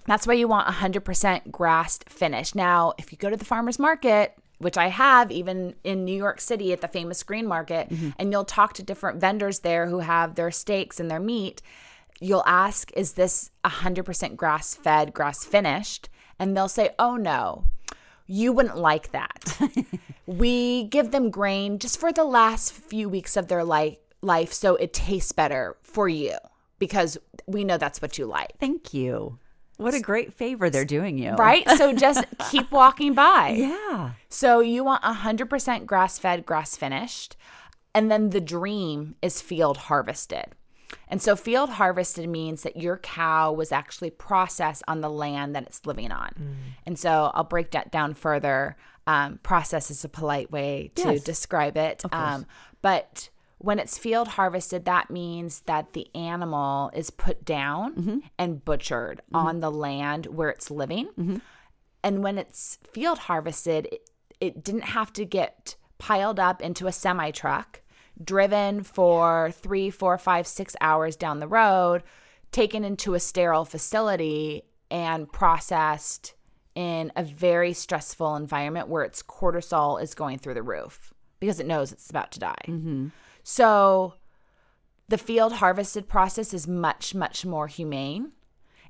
that's why you want 100% grassed finish. Now, if you go to the farmer's market, which I have even in New York City at the famous green market, and you'll talk to different vendors there who have their steaks and their meat, you'll ask, Is this 100% grass fed, grass finished? And they'll say, Oh, no, you wouldn't like that. we give them grain just for the last few weeks of their life, life so it tastes better for you because we know that's what you like. Thank you. What a great favor they're doing you. Right? So just keep walking by. Yeah. So you want 100% grass fed, grass finished. And then the dream is field harvested. And so field harvested means that your cow was actually processed on the land that it's living on. And so I'll break that down further. Um, process is a polite way to Yes. describe it. Um, but when it's field harvested, that means that the animal is put down and butchered on the land where it's living. And when it's field harvested, it, it didn't have to get piled up into a semi truck, driven for three, four, five, six hours down the road, taken into a sterile facility, and processed in a very stressful environment where its cortisol is going through the roof because it knows it's about to die. Mm-hmm. So the field harvested process is much, much more humane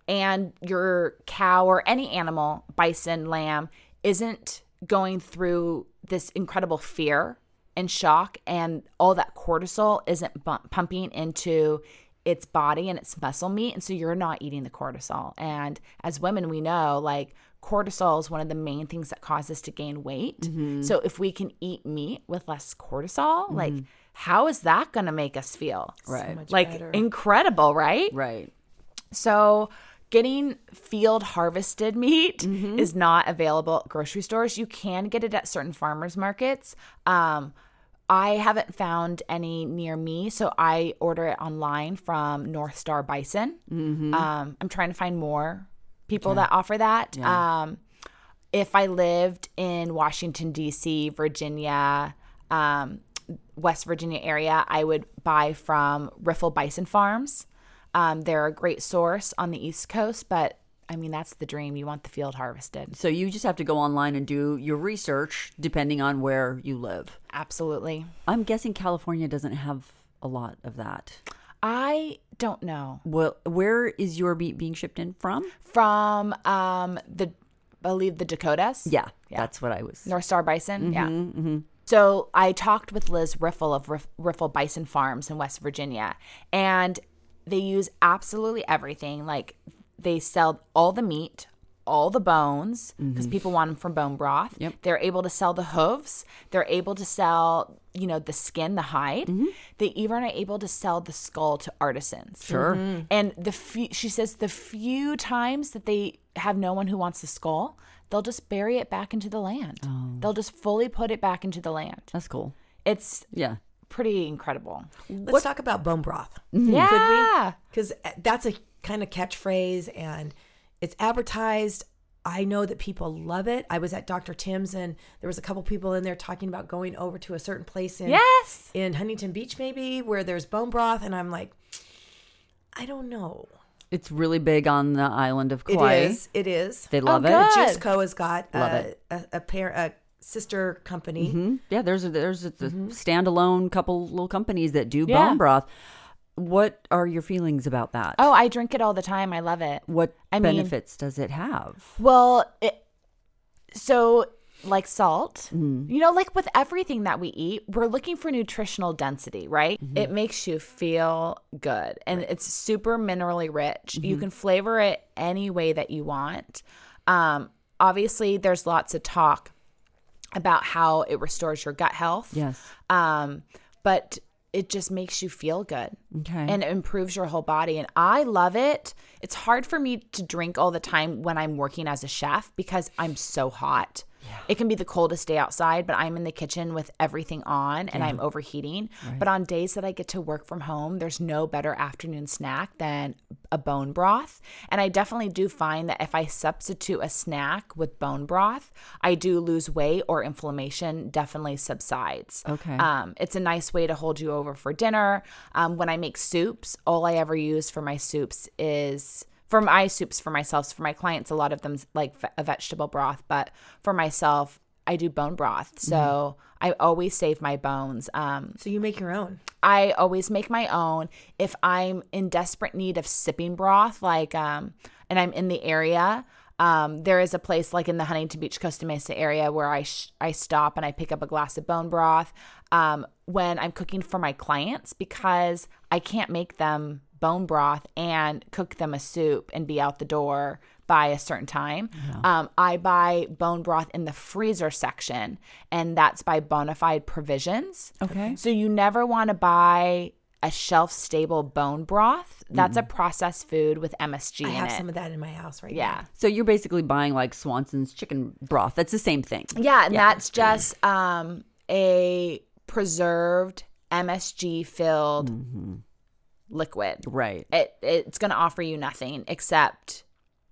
and your cow or any animal, bison, lamb, isn't going through this incredible fear and shock, and all that cortisol isn't bu- pumping into its body and its muscle meat. And so you're not eating the cortisol. And as women, we know like cortisol is one of the main things that causes to gain weight. Mm-hmm. So if we can eat meat with less cortisol, mm-hmm. like, how is that going to make us feel? Right. much like better. incredible, right? Right. So, getting field harvested meat is not available at grocery stores. You can get it at certain farmers markets. Um, I haven't found any near me, so I order it online from North Star Bison. Um, I'm trying to find more people that offer that. Um, if I lived in Washington, D.C., Virginia, um, West Virginia area, I would buy from Riffle Bison Farms. Um, they're a great source on the East Coast, but I mean, that's the dream. You want the field harvested. So you just have to go online and do your research depending on where you live. Absolutely. I'm guessing California doesn't have a lot of that. I don't know. Well, where is your meat being shipped in from? From um, the, I believe the Dakotas. Yeah, that's what I was. North Star Bison. Yeah. So I talked with Liz Riffle of Riff- Riffle Bison Farms in West Virginia, and they use absolutely everything. Like they sell all the meat, all the bones, because mm-hmm. people want them for bone broth. Yep. They're able to sell the hooves. They're able to sell, you know, the skin, the hide. Mm-hmm. They even are able to sell the skull to artisans. Sure. Mm-hmm. And the few, she says the few times that they have no one who wants the skull, they'll just bury it back into the land. Oh. They'll just fully put it back into the land. That's cool. It's Yeah. Pretty incredible. Let's talk about bone broth. Mm-hmm. Yeah. Because uh, that's a kind of catchphrase and it's advertised. I know that people love it. I was at Dr. Tim's and there was a couple people in there talking about going over to a certain place in Yes. in Huntington Beach maybe where there's bone broth and I'm like I don't know. It's really big on the island of It Kauai. is. It is. They love Oh, it. good. Juice Co has got Love a, it. a, a pair a sister company. Mhm. Yeah, there's a, there's a, the standalone couple little companies that do Yeah. bone broth. What are your feelings about that? Oh, I drink it all the time. I love it. what I mean- benefits does it have? Well, it, so like salt, Mm-hmm. you know, like with everything that we eat, we're looking for nutritional density, right? Mm-hmm. It makes you feel good and it's super minerally rich. Mm-hmm. You can flavor it any way that you want. Um, obviously, there's lots of talk about how it restores your gut health. Yes. Um, but it just makes you feel good Okay. and it improves your whole body. And I love it. It's hard for me to drink all the time when I'm working as a chef because I'm so hot. It can be the coldest day outside, but I'm in the kitchen with everything on and I'm overheating. But on days that I get to work from home, there's no better afternoon snack than a bone broth. And I definitely do find that if I substitute a snack with bone broth, I do lose weight or inflammation definitely subsides. Okay. Um, it's a nice way to hold you over for dinner. Um, when I make soups, all I ever use for my soups is for my soups for myself. For my clients, a lot of them like a vegetable broth, but for myself, I do bone broth. So I always save my bones. Um, So you make your own. I always make my own. If I'm in desperate need of sipping broth, like, um, and I'm in the area, um, there is a place like in the Huntington Beach, Costa Mesa area where I sh- I stop and I pick up a glass of bone broth um, when I'm cooking for my clients because I can't make them bone broth and cook them a soup and be out the door by a certain time. Um, I buy bone broth in the freezer section, and that's by Bonafide Provisions. Okay. So you never want to buy a shelf stable bone broth. That's a processed food with MSG I in have it. some of that in my house right now. yeah. So you're basically buying like Swanson's chicken broth. That's the same thing. Yeah, and that's just um a preserved MSG filled liquid. Right. It it's going to offer you nothing except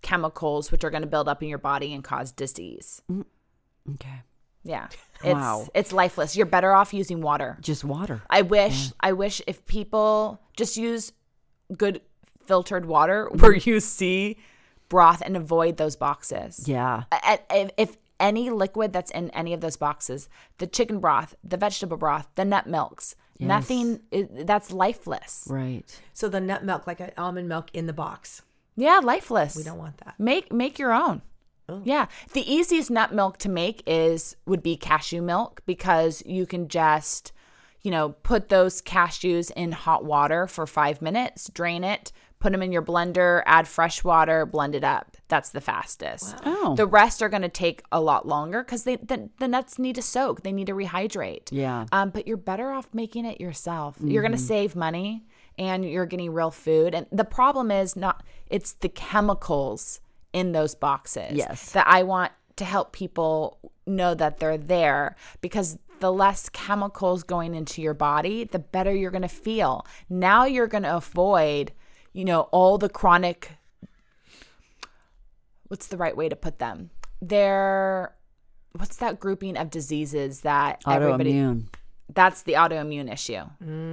chemicals which are going to build up in your body and cause disease. Mm, okay. Yeah. It's Wow. it's lifeless. You're better off using water. Just water. I wish I wish if people just use good filtered water where you see broth and avoid those boxes. Yeah. If, if any liquid that's in any of those boxes, the chicken broth, the vegetable broth, the nut milks, nothing that's lifeless. Right. So the nut milk, like an almond milk in the box. Yeah, lifeless. We don't want that. Make make your own. Oh. Yeah. The easiest nut milk to make is would be cashew milk because you can just, you know, put those cashews in hot water for 5 minutes, drain it, put them in your blender, add fresh water, blend it up. That's the fastest. Oh. The rest are going to take a lot longer cuz they the, the nuts need to soak, they need to rehydrate. Yeah. Um, but you're better off making it yourself. You're going to save money and you're getting real food. And the problem is not, it's the chemicals in those boxes. Yes. That I want to help people know that they're there because the less chemicals going into your body, the better you're going to feel. Now you're going to avoid, you know, all the chronic, what's the right way to put them? They're, what's that grouping of diseases that everybody Autoimmune. that's the autoimmune issue.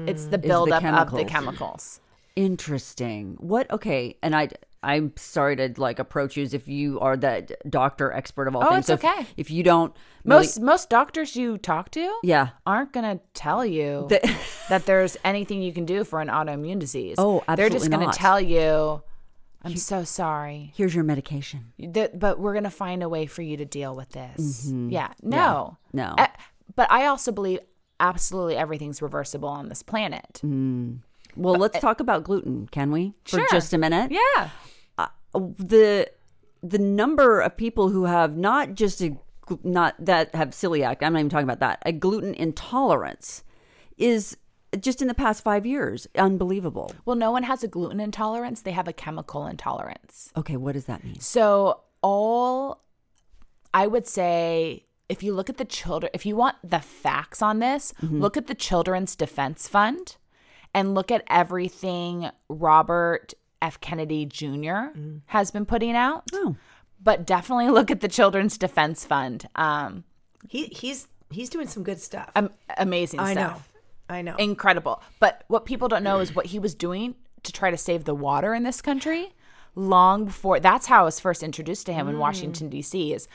It's the buildup of the chemicals. Interesting. What? Okay. And I, I'm sorry to like approach you as if you are that doctor expert of all Oh, things. it's So okay. If, you don't, really- Most most doctors you talk to yeah. aren't gonna tell you The- that there's anything you can do for an autoimmune disease. Oh, absolutely They're just gonna not. tell you, "I'm so sorry, Here's your medication. Th- but we're gonna find a way for you to deal with this." Yeah, no, No. Uh, but I also believe absolutely everything's reversible on this planet. Well, let's talk about gluten, can we? For Sure. just a minute. Yeah. the the number of people who have not just a not that have celiac i'm not even talking about that a gluten intolerance is just in the past five years unbelievable Well, no one has a gluten intolerance; they have a chemical intolerance. okay what does that mean So all I would say if you look at the children if you want the facts on this, Mm-hmm. look at the Children's Defense Fund and look at everything Robert F. Kennedy Jr. has been putting out. oh But definitely look at the Children's Defense Fund. Um He he's he's doing some good stuff. am- amazing I know. stuff. I know. Incredible. But what people don't know is what he was doing to try to save the water in this country long before that's how I was first introduced to him in Washington D.C. is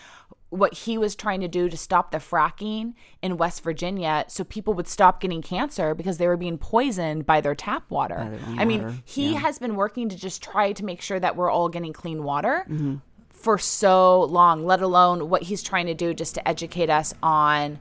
what he was trying to do to stop the fracking in West Virginia so people would stop getting cancer because they were being poisoned by their tap water. their own I mean, water, he has been working to just try to make sure that we're all getting clean water Mm-hmm. for so long, let alone what he's trying to do just to educate us on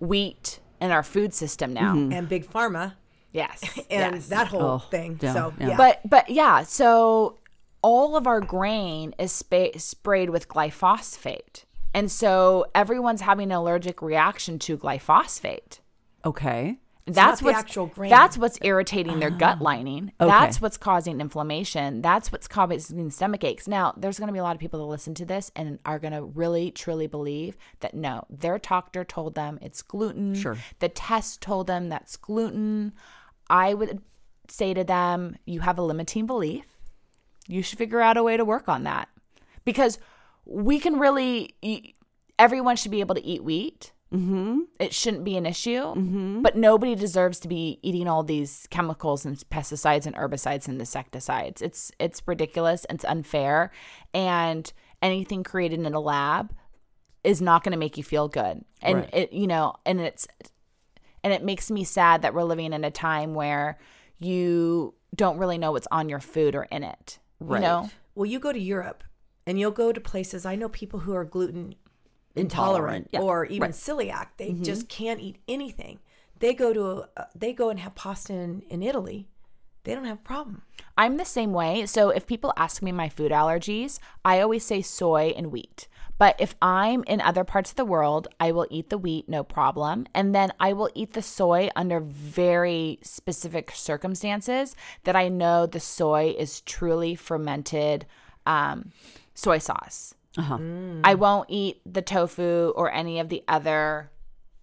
wheat and our food system now. and big pharma Yes. and yes. that whole Oh, thing. yeah, so yeah. yeah. But but yeah, so all of our grain is spa- sprayed with glyphosate. And so everyone's having an allergic reaction to glyphosate. Okay. not that's the what's actual grain. That's what's irritating their ah. gut lining. Okay. That's what's causing inflammation. That's what's causing stomach aches. Now, there's going to be a lot of people that listen to this and are going to really truly believe that no, their doctor told them it's gluten. Sure. The test told them that's gluten. I would say to them, you have a limiting belief. You should figure out a way to work on that because we can really. eat- Everyone should be able to eat wheat mm-hmm. it shouldn't be an issue. Mm-hmm. But nobody deserves to be eating all these chemicals and pesticides and herbicides and insecticides. It's it's ridiculous. It's unfair, and anything created in a lab is not going to make you feel good. And Right. it you know, and it's and it makes me sad that we're living in a time where you don't really know what's on your food or in it. Right. You know? Well, you go to Europe and you'll go to places. I know people who are gluten Intolerant, intolerant yeah, or even right. celiac. They just can't eat anything. They go to a, uh, they go and have pasta in, in Italy. They don't have a problem. I'm the same way. So if people ask me my food allergies, I always say soy and wheat. But if I'm in other parts of the world, I will eat the wheat, no problem. And then I will eat the soy under very specific circumstances that I know the soy is truly fermented um, soy sauce. Uh-huh. I won't eat the tofu or any of the other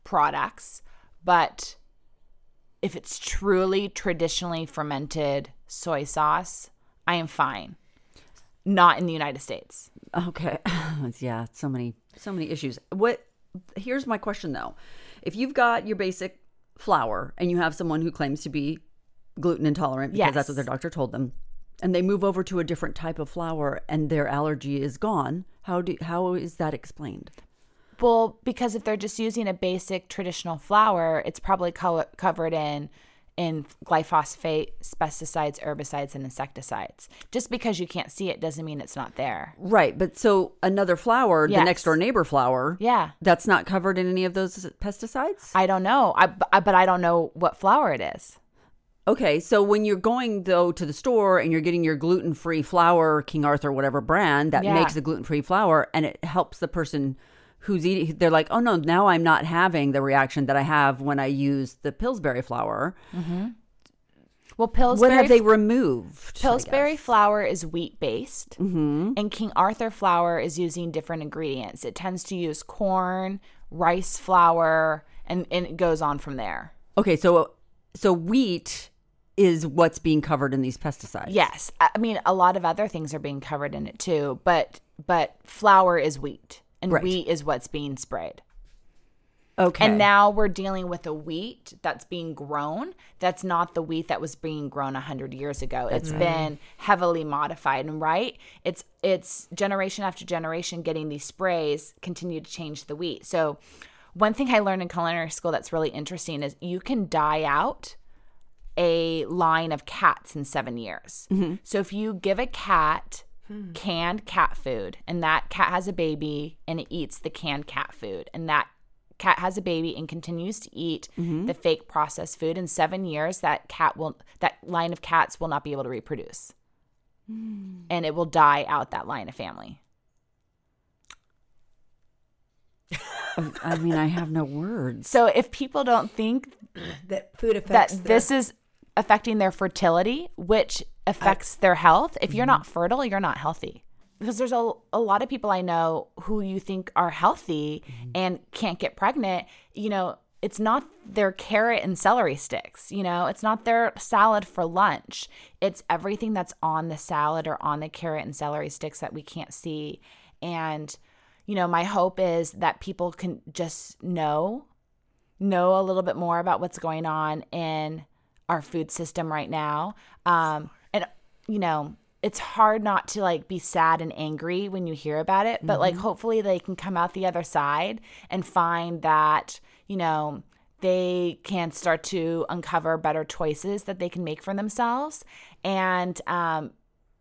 products, but if it's truly traditionally fermented soy sauce, I am fine. Not in the United States. Okay. yeah, so many so many issues. What here's my question though. If you've got your basic flour and you have someone who claims to be gluten intolerant because that's what their doctor told them and they move over to a different type of flour and their allergy is gone, how do how is that explained? Well, because if they're just using a basic traditional flour, it's probably co- covered in in glyphosate, pesticides, herbicides, and insecticides. Just because you can't see it doesn't mean it's not there. Right, but so another flour, the next door neighbor flour, Yeah. that's not covered in any of those pesticides? I don't know. I, I but I don't know what flour it is. Okay, so when you're going though to the store and you're getting your gluten-free flour, King Arthur whatever brand that Yeah. makes the gluten-free flour and it helps the person who's eating they're like, "Oh no, now I'm not having the reaction that I have when I use the Pillsbury flour." Mm-hmm. Well, Pillsbury what have they removed? Pillsbury flour is wheat based, mm-hmm. and King Arthur flour is using different ingredients. It tends to use corn, rice flour, and, and it goes on from there. Okay, so so wheat is what's being covered in these pesticides. Yes, I mean a lot of other things are being covered in it too, but but flour is wheat, and Right. wheat is what's being sprayed. Okay. And now we're dealing with a wheat that's being grown. That's not the wheat that was being grown 100 years ago. It's been heavily modified and right? It's it's generation after generation getting these sprays continue to change the wheat. So one thing I learned in culinary school that's really interesting is you can die out a line of cats in 7 years. Mm-hmm. So if you give a cat Hmm. canned cat food and that cat has a baby and it eats the canned cat food and that cat has a baby and continues to eat mm-hmm. the fake processed food in 7 years that cat will that line of cats will not be able to reproduce. Hmm. And it will die out that line of family. I mean, I have no words. So if people don't think That food affects that affects this is affecting their fertility, which affects their health. If you're not fertile, you're not healthy. Because there's a, a lot of people I know who you think are healthy and can't get pregnant. You know, it's not their carrot and celery sticks. You know, it's not their salad for lunch. It's everything that's on the salad or on the carrot and celery sticks that we can't see. And, you know, my hope is that people can just know know a little bit more about what's going on in our food system right now. Um, you know, it's hard not to like be sad and angry when you hear about it, but like hopefully they can come out the other side and find that, you know, they can start to uncover better choices that they can make for themselves. And, um,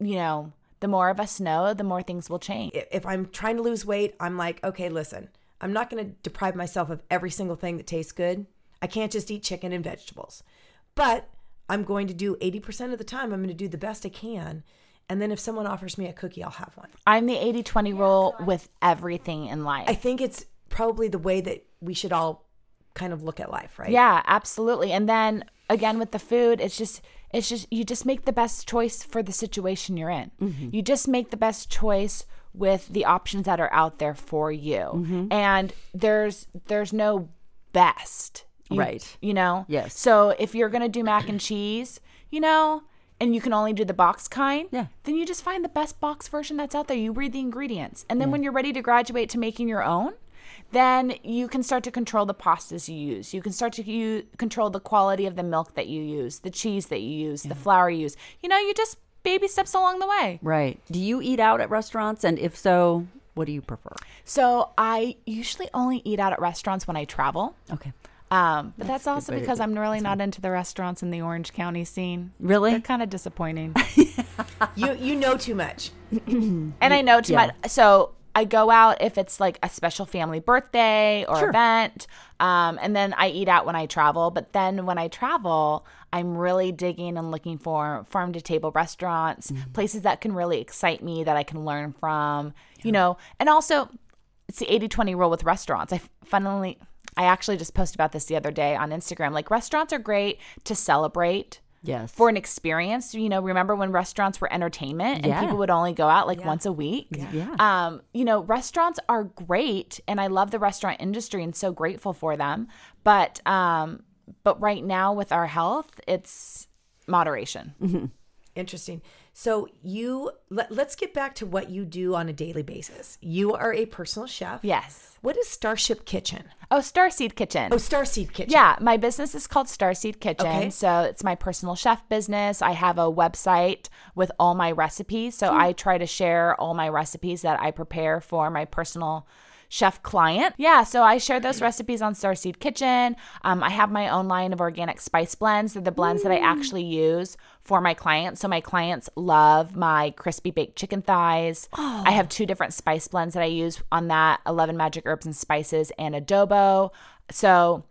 you know, the more of us know, the more things will change. If I'm trying to lose weight, I'm like, okay, listen, I'm not going to deprive myself of every single thing that tastes good. I can't just eat chicken and vegetables. But I'm going to do 80% of the time, I'm going to do the best I can. And then if someone offers me a cookie, I'll have one. I'm the 80 20 rule with everything in life. I think it's probably the way that we should all kind of look at life, right? Yeah, absolutely. And then again with the food, it's just it's just you just make the best choice for the situation you're in. Mm-hmm. You just make the best choice with the options that are out there for you. Mm-hmm. And there's there's no best. You- Right. You know? Yes. So if you're gonna do mac and cheese, you know, and you can only do the box kind, Yeah. then you just find the best box version that's out there. You read the ingredients. And then when you're ready to graduate to making your own, then you can start to control the pastas you use. You can start to control the quality of the milk that you use, the cheese that you use, the flour you use. You know, you just baby steps along the way. Right. Do you eat out at restaurants? And if so, what do you prefer? So I usually only eat out at restaurants when I travel. Okay. Um, but that's, also way because I'm really not into the restaurants in the Orange County scene. Really? They're kind of disappointing. You you know too much. and I know too Yeah. much. So I go out if it's like a special family birthday or Sure. event, um, and then I eat out when I travel. But then when I travel, I'm really digging and looking for farm to table restaurants, Mm-hmm. places that can really excite me that I can learn from. You know, and also it's the 80-20 rule with restaurants. I funnily I actually just posted about this the other day on Instagram. Like restaurants are great to celebrate Yes. for an experience. You know, remember when restaurants were entertainment and Yeah. people would only go out like once a week? Yeah. Um, you know, restaurants are great and I love the restaurant industry and so grateful for them. But um but right now with our health, it's moderation. Interesting. So you let, let's get back to what you do on a daily basis. You are a personal chef. Yes. What is Starship Kitchen? Oh, Starseed Kitchen. Oh, Starseed Kitchen. Yeah, my business is called Starseed Kitchen. Okay. So it's my personal chef business. I have a website with all my recipes. So mm. I try to share all my recipes that I prepare for my personal chef client. Yeah, so I share those recipes on Starseed Kitchen. Um, I have my own line of organic spice blends. They're the blends that I actually use for my clients. So my clients love my crispy baked chicken thighs. I have two different spice blends that I use on that 11 magic herbs and spices and adobo. So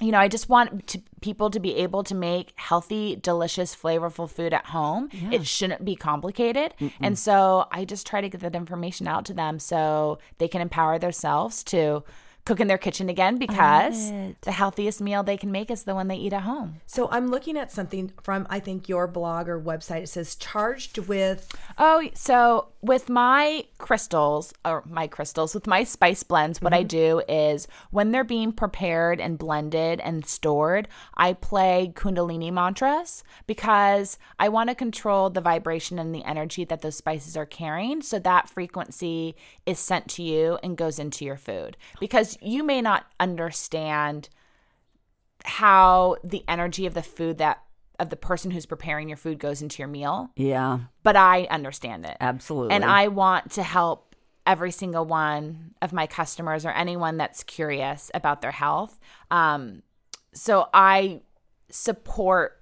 you know, I just want to, people to be able to make healthy, delicious, flavorful food at home. It shouldn't be complicated. And so I just try to get that information out to them so they can empower themselves to cook in their kitchen again because the healthiest meal they can make is the one they eat at home. So I'm looking at something from I think your blog or website. It says charged with Oh, so with my crystals or my crystals with my spice blends, what I mm-hmm. do is when they're being prepared and blended and stored, I play Kundalini mantras because I want to control the vibration and the energy that those spices are carrying. So that frequency is sent to you and goes into your food because you may not understand how the energy of the food that of the person who's preparing your food goes into your meal yeah. but I understand it. Absolutely. And I want to help every single one of my customers or anyone that's curious about their health. Um, so I support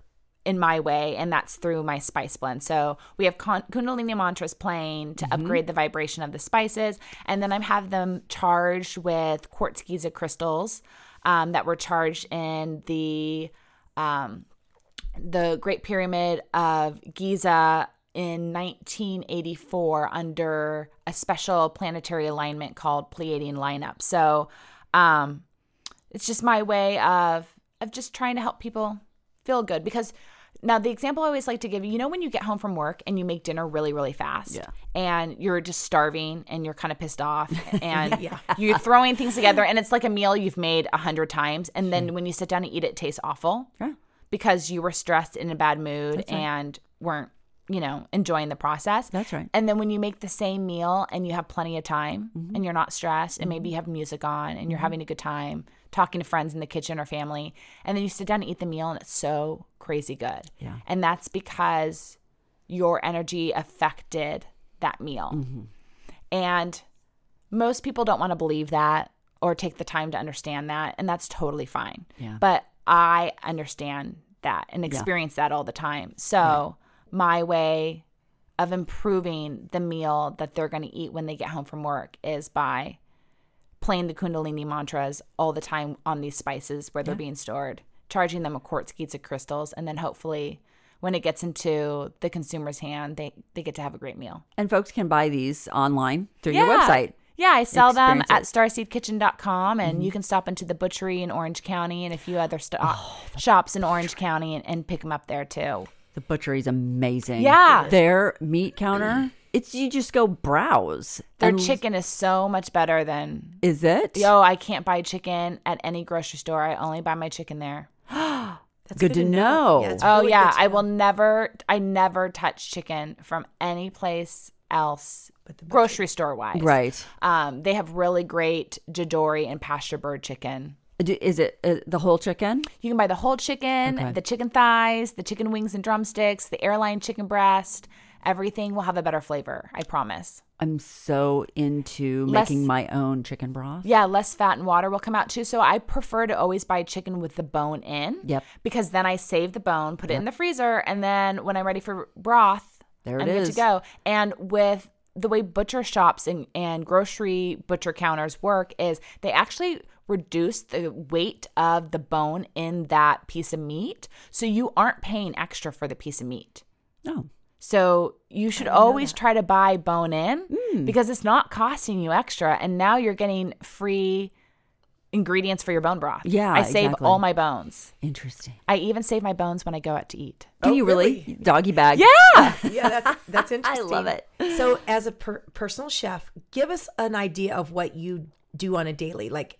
in my way, and that's through my spice blend. So we have con- Kundalini mantras playing to upgrade the vibration of the spices, and then I have them charged with quartz Giza crystals um, that were charged in the um, the Great Pyramid of Giza in 1984 under a special planetary alignment called Pleiadian lineup. So um, it's just my way of of just trying to help people feel good because now the example I always like to give you, you know when you get home from work and you make dinner really really fast Yeah. and you're just starving and you're kind of pissed off and you're throwing things together and it's like a meal you've made a hundred times and then when you sit down and eat it, it tastes awful Yeah. because you were stressed in a bad mood and weren't you know enjoying the process That's right. and then when you make the same meal and you have plenty of time Mm-hmm. and you're not stressed and maybe you have music on and you're having a good time talking to friends in the kitchen or family and then you sit down and eat the meal and it's so crazy good Yeah. and that's because your energy affected that meal. Mm-hmm. And most people don't want to believe that or take the time to understand that. And that's totally fine. Yeah. But I understand that and experience that all the time. So, my way of improving the meal that they're going to eat when they get home from work is by playing the Kundalini mantras all the time on these spices where they're being stored, charging them a quartz Giza crystals, and then hopefully when it gets into the consumer's hand, they, they get to have a great meal. And folks can buy these online through your website. Yeah, I sell them at starseedkitchen.com and Mm-hmm. you can stop into the butchery in Orange County and a few other sto- Oh, shops in Orange County and, and pick them up there too. The butchery's amazing. Yeah. Their meat counter, it's you just go browse. Their and- chicken is so much better than Is it? Yo, I can't buy chicken at any grocery store. I only buy my chicken there. That's Good to know. Yeah, Oh really yeah, good I will never I never touch chicken from any place else grocery store wise. Right. Um they have really great Jidori and Pasturebird chicken. Is it uh, the whole chicken? You can buy the whole chicken, Okay. the chicken thighs, the chicken wings and drumsticks, the airline chicken breast. Everything will have a better flavor, I promise. I'm so into Less- making my own chicken broth. Yeah, less fat and water will come out too. So I prefer to always buy chicken with the bone in. Yep. Because then I save the bone, put it in the freezer, and then when I'm ready for broth, There it I'm good is. to go. And with the way butcher shops and, and grocery butcher counters work is they actually reduce the weight of the bone in that piece of meat. So you aren't paying extra for the piece of meat. Oh, So you should always try to buy bone in Hmm. because it's not costing you extra. And now you're getting free ingredients for your bone broth. Yeah, I save exactly. all my bones. interesting. I even save my bones when I go out to eat. Can Oh, you really? really? Doggy bag. Yeah. yeah, that's that's interesting. I love it. So, as a per- personal chef, give us an idea of what you do on a daily. Like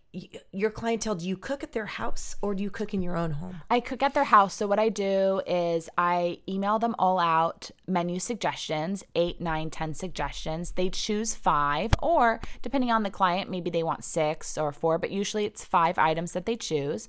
your clientele, do you cook at their house or do you cook in your own home? I cook at their house. So what I do is I email them all out menu suggestions, eight, nine, ten suggestions. They choose five, or depending on the client, maybe they want six or four, but usually it's five items that they choose.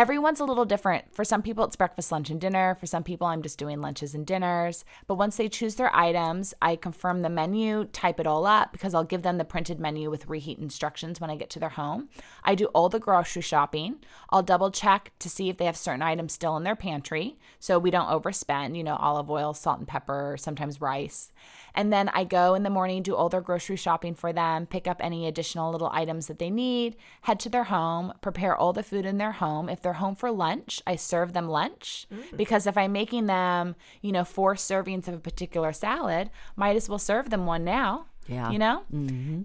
Everyone's a little different. For some people, it's breakfast, lunch, and dinner. For some people, I'm just doing lunches and dinners. But once they choose their items, I confirm the menu, type it all up because I'll give them the printed menu with reheat instructions when I get to their home. I do all the grocery shopping. I'll double check to see if they have certain items still in their pantry so we don't overspend, you know, olive oil, salt and pepper, sometimes rice. And then I go in the morning, do all their grocery shopping for them, pick up any additional little items that they need, head to their home, prepare all the food in their home. If they're home for lunch, I serve them lunch because if I'm making them, you know, four servings of a particular salad, might as well serve them one now. Yeah. You know?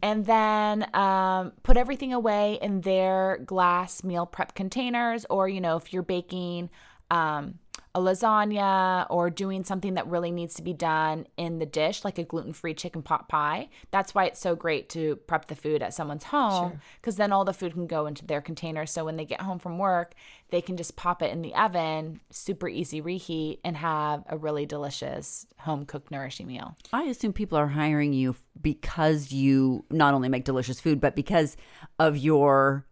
And then um, put everything away in their glass meal prep containers, or, you know, if you're baking, um, a lasagna or doing something that really needs to be done in the dish, like a gluten free chicken pot pie. That's why it's so great to prep the food at someone's home because then all the food can go into their container. So when they get home from work, they can just pop it in the oven, super easy reheat, and have a really delicious home cooked, nourishing meal. I assume people are hiring you because you not only make delicious food, but because of your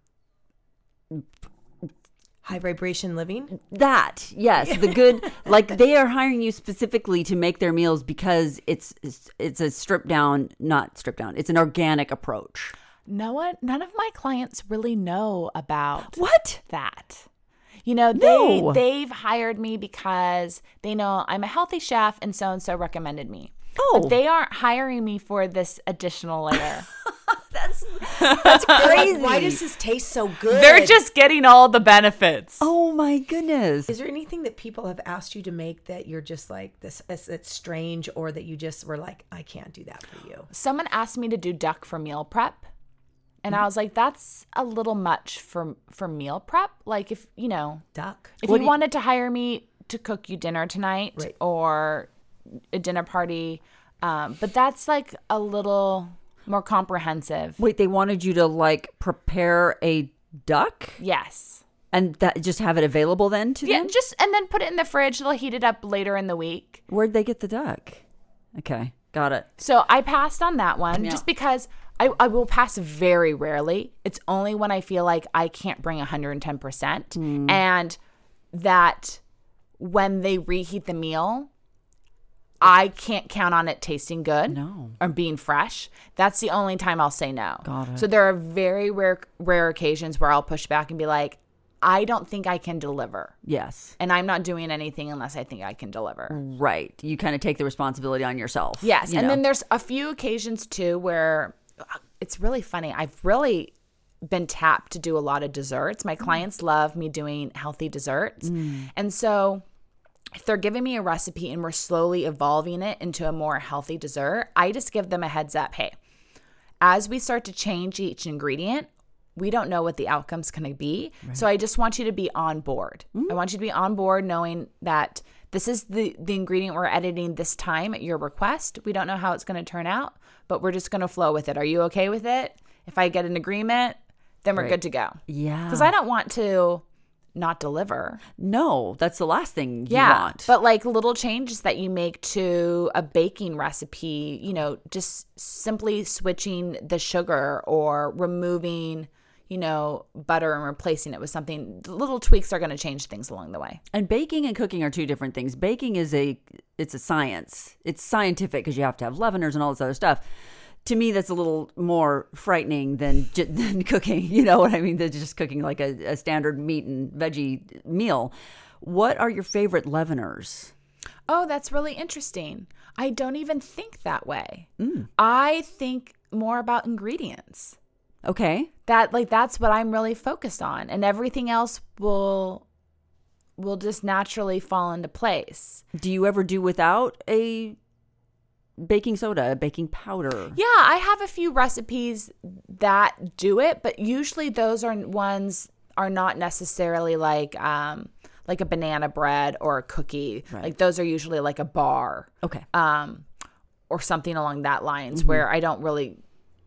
High vibration living. that. Yes, the good. like they are hiring you specifically to make their meals because it's it's, it's a stripped down, not stripped down. It's an organic approach. No one, none of my clients really know about What? that. You know, they No. they've hired me because they know I'm a healthy chef and so and so recommended me. Oh. But they aren't hiring me for this additional layer. That's that's crazy. Why does this taste so good? They're just getting all the benefits. Oh my goodness. Is there anything that people have asked you to make that you're just like this? It's, it's strange, or that you just were like, I can't do that for you. Someone asked me to do duck for meal prep. And I was like, that's a little much for for meal prep. Like if, you know, Duck. If What you do you- wanted to hire me to cook you dinner tonight Right. or a dinner party, um, but that's like a little more comprehensive. Wait, they wanted you to like prepare a duck Yes. and that just have it available then to Yeah, them? just and then put it in the fridge. They'll heat it up later in the week. Where'd they get the duck? Okay, got it. So I passed on that one just because I, I will pass very rarely. It's only when I feel like I can't bring 110%. Hmm. And that when they reheat the meal, I can't count on it tasting good No. or being fresh. That's the only time I'll say no. Got it. So there are very rare rare occasions where I'll push back and be like, I don't think I can deliver. Yes. And I'm not doing anything unless I think I can deliver. Right. You kind of take the responsibility on yourself. Yes. you And know. then there's a few occasions too where uh, it's really funny. I've really been tapped to do a lot of desserts. Mm. My clients love me doing healthy desserts. And so if they're giving me a recipe and we're slowly evolving it into a more healthy dessert, I just give them a heads up hey, as we start to change each ingredient, we don't know what the outcome's going to be. So I just want you to be on board. Mm-hmm. I want you to be on board knowing that this is the the ingredient we're editing this time at your request. We don't know how it's going to turn out, but we're just going to flow with it. Are you okay with it? If I get an agreement, then we're Right. good to go. yeah. Cuz I don't want to not deliver. no, that's the last thing you Yeah. want. But like little changes that you make to a baking recipe, you know, just simply switching the sugar or removing, you know, butter and replacing it with something, little tweaks are going to change things along the way. And baking and cooking are two different things. Baking is a it's a science. It's scientific because you have to have leaveners and all this other stuff. To me, that's a little more frightening than than cooking. You know what I mean? Than just cooking like a, a standard meat and veggie meal. What are your favorite leaveners? Oh, that's really interesting. I don't even think that way. Mm. I think more about ingredients. Okay, That like that's what I'm really focused on and everything else will will just naturally fall into place. do you ever do without a baking soda, baking powder? Yeah, I have a few recipes that do it, but usually those are ones are not necessarily like um like a banana bread or a cookie. Right. Like those are usually like a bar Okay, um or something along that lines Mm-hmm. where I don't really,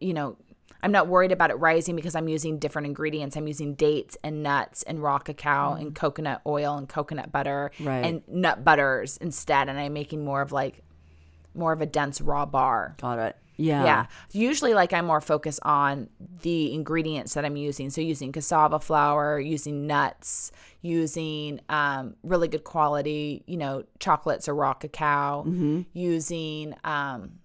you know, I'm not worried about it rising because I'm using different ingredients. I'm using dates and nuts and raw cacao and coconut oil and coconut butter Mm. Right. and nut butters instead and I'm making more of like more of a dense raw bar. got it. Yeah, Yeah. Usually, like, I'm more focused on the ingredients that I'm using. So, using cassava flour, using nuts, using um, really good quality, you know, chocolates or raw cacao, Mm-hmm. using, um,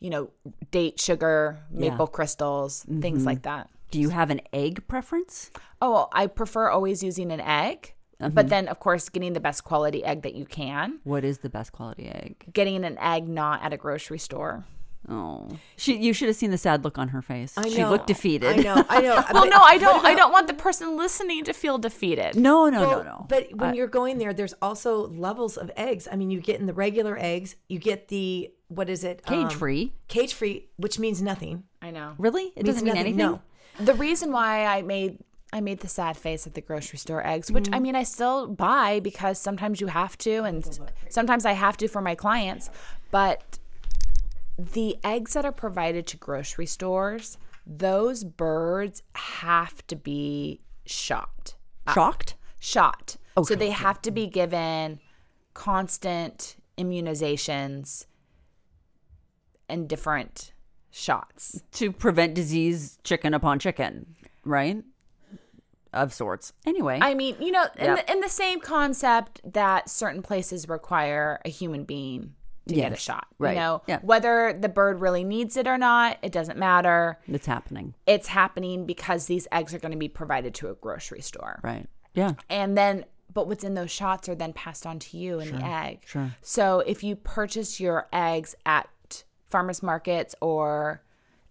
you know, date sugar, maple crystals, Mm-hmm. things like that. Do you have an egg preference? Oh, well, I prefer always using an egg. Mm-hmm. But then, of course, getting the best quality egg that you can. What is the best quality egg? Getting an egg not at a grocery store. Oh, she. You should have seen the sad look on her face. I She know. looked defeated. I know. I know. Well, But- no, I but don't. I don't want the person listening to feel defeated. No, no, Well, no, no. But when you're going there, there's also levels of eggs. I mean, you get in the regular eggs, you get the what is it? Cage Um, free. Cage free, which means nothing. I know. Really? It Means doesn't mean nothing. anything. No. The reason why I made I made the sad face at the grocery store eggs, which I Mm-hmm. mean I still buy because sometimes you have to and sometimes I have to for my clients, but the eggs that are provided to grocery stores, those birds have to be shot. Shocked. Shot. so they okay. have to be given constant immunizations and different shots. to prevent disease chicken upon chicken, right? Of sorts. Anyway, I mean, you know, in, Yeah. the, in the same concept that certain places require a human being to get a shot. right, You know, yeah. whether the bird really needs it or not, it doesn't matter. it's happening, It's happening because these eggs are going to be provided to a grocery store. right? Yeah. And then, but what's in those shots are then passed on to you in the egg. sure. So if you purchase your eggs at farmers markets or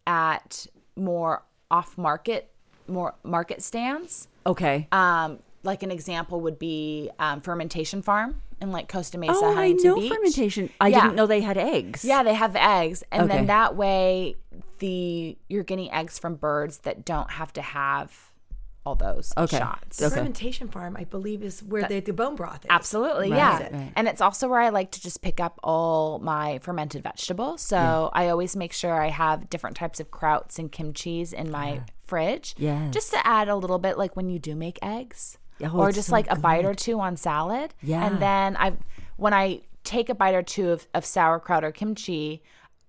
at more off market, more market stands, Okay. um, like an example would be um, fermentation farm in like Costa Mesa, oh, I know Beach. fermentation. I Yeah. didn't know they had eggs. Yeah, they have eggs, and Okay. then that way the you're getting eggs from birds that don't have to have all those Okay. shots. Okay. Fermentation farm, I believe, is where the, the bone broth is. Absolutely, Right, yeah. right. And it's also where I like to just pick up all my fermented vegetables. So I always make sure I have different types of krauts and kimchis in my fridge. Yes. Just to add a little bit like when you do make eggs. Oh, or just so like a bite or two on salad. Yeah. And then I when I take a bite or two of, of sauerkraut or kimchi,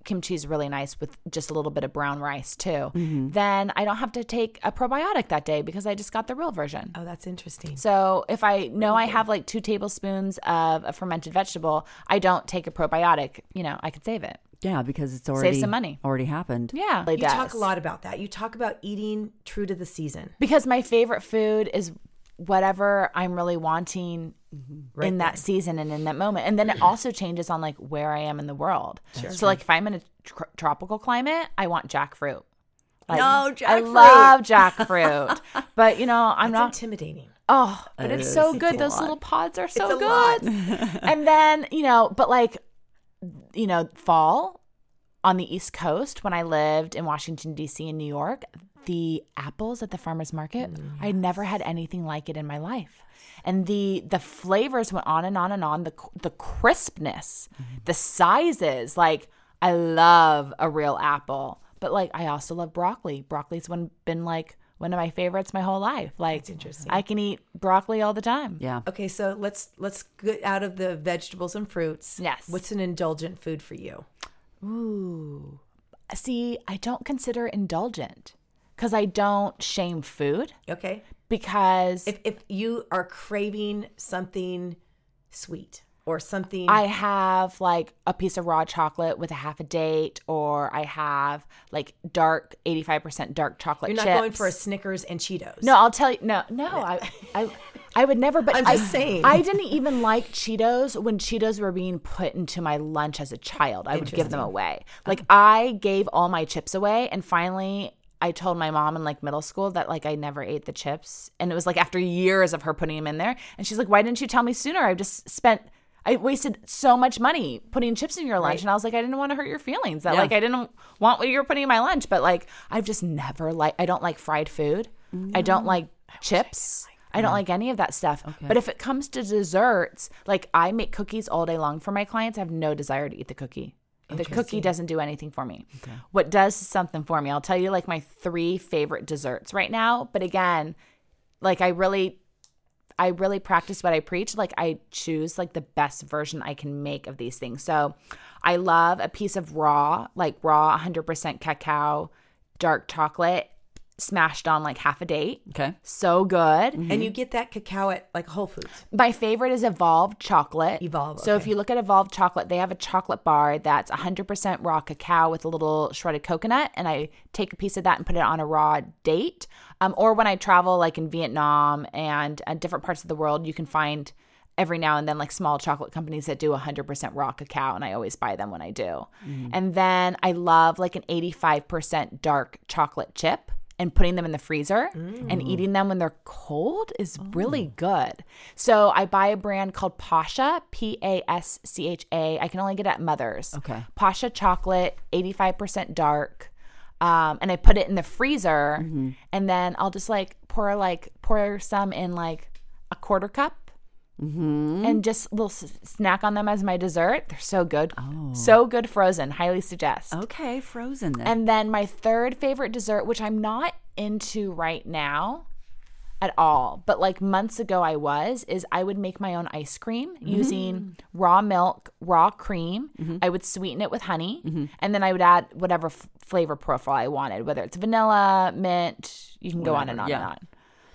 kimchi is really nice with just a little bit of brown rice too, Mm-hmm. then I don't have to take a probiotic that day because I just got the real version. Oh, that's interesting. So if I know I have like two tablespoons of a fermented vegetable, I don't take a probiotic. You know, I could save it. Yeah, because it's already save some money. Already happened. Yeah, it You talk a lot about that. You talk about eating true to the season. because my favorite food is whatever I'm really wanting mm-hmm. Right in that season and in that moment. And then it also changes on like where I am in the world. So like if I'm in a tr- tropical climate, I want jackfruit. Like, No, jackfruit. I love jackfruit. but you know, I'm It's not intimidating. Oh, but it's so good. a Those little pods are so a good. lot. and then, you know, but like, you know, fall on the East Coast when I lived in Washington, D.C. and New York, the apples at the farmer's market, I'd mm, never had anything like it in my life. And the the flavors went on and on and on. The the crispness, mm-hmm. the sizes. Like I love a real apple, but like I also love broccoli. Broccoli's one been like one of my favorites my whole life. Like interesting. I can eat broccoli all the time. Yeah. Okay, so let's let's get out of the vegetables and fruits. Yes. What's an indulgent food for you? Ooh. See, I don't consider indulgent because I don't shame food Okay. because If if you are craving something sweet or something I have like a piece of raw chocolate with a half a date, or I have like dark, 85% dark chocolate you're not chips. going for a Snickers and Cheetos. No, I'll tell you. No, no, I, I, I would never. But I'm I- just saying. I didn't even like Cheetos when Cheetos were being put into my lunch as a child. I would give them away. Uh-huh. Like I gave all my chips away, and finally. I told my mom in like middle school that like I never ate the chips. And it was like after years of her putting them in there. And she's like, Why didn't you tell me sooner? I've just spent I wasted so much money putting chips in your lunch. And I was like, I didn't want to hurt your feelings. That Yeah. like I didn't want what you were putting in my lunch. But like I've just never like I don't like fried food. I don't like chips. I don't like any of that stuff. But if it comes to desserts, like I make cookies all day long for my clients. I have no desire to eat the cookie. The cookie doesn't do anything for me. What does something for me? I'll tell you like my three favorite desserts right now. But again, like I really I really practice what I preach. Like I choose like the best version I can make of these things. So I love a piece of raw, like raw 100% cacao, dark chocolate smashed on like half a date. Okay. So good. And you get that cacao at like Whole Foods. My favorite is Evolved chocolate. Evolve, So if you look at Evolved chocolate, they have a chocolate bar that's 100% raw cacao with a little shredded coconut, and I take a piece of that and put it on a raw date. Um, or when I travel, like in Vietnam and uh, different parts of the world, you can find every now and then like small chocolate companies that do 100% raw cacao, and I always buy them when I do. And then I love like an 85% dark chocolate chip and putting them in the freezer and eating them when they're cold is really good. So I buy a brand called Pascha, P A S C H A. I can only get it at Mother's. Okay. Pascha chocolate, 85% dark. Um, and I put it in the freezer and then I'll just like pour like pour some in like a quarter cup Mm-hmm. and just a little s- snack on them as my dessert. They're so good. Oh. So good frozen. Highly suggest. Okay, frozen then. And then my third favorite dessert, which I'm not into right now at all, but like months ago I was, is I would make my own ice cream mm. using raw milk, raw cream. Mm-hmm. I would sweeten it with honey, mm-hmm. and then I would add whatever f- flavor profile I wanted, whether it's vanilla, mint, you can go on and on yeah. and on.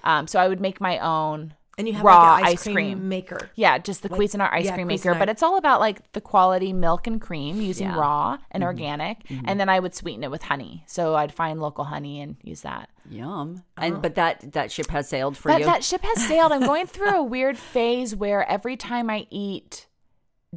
Um, so I would make my own And you have raw like ice, ice cream, cream. maker. Yeah, just the Cuisinart ice yeah, cream maker. Cuisinart. But it's all about like the quality milk and cream using Yeah. raw and mm-hmm. organic. Mm-hmm. And then I would sweeten it with honey. So I'd find local honey and use that. Yum. And but that that ship has sailed for But you. that ship has sailed. I'm going through a weird phase where every time I eat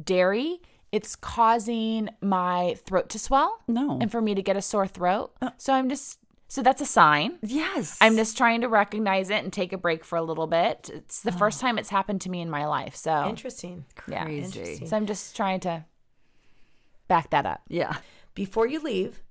dairy, it's causing my throat to swell. No. And for me to get a sore throat. Uh. So I'm just, so that's a sign. yes. I'm just trying to recognize it and take a break for a little bit. It's the first ah. time it's happened to me in my life. So, Interesting. yeah. crazy. So I'm just trying to back that up. Yeah. Before you leave,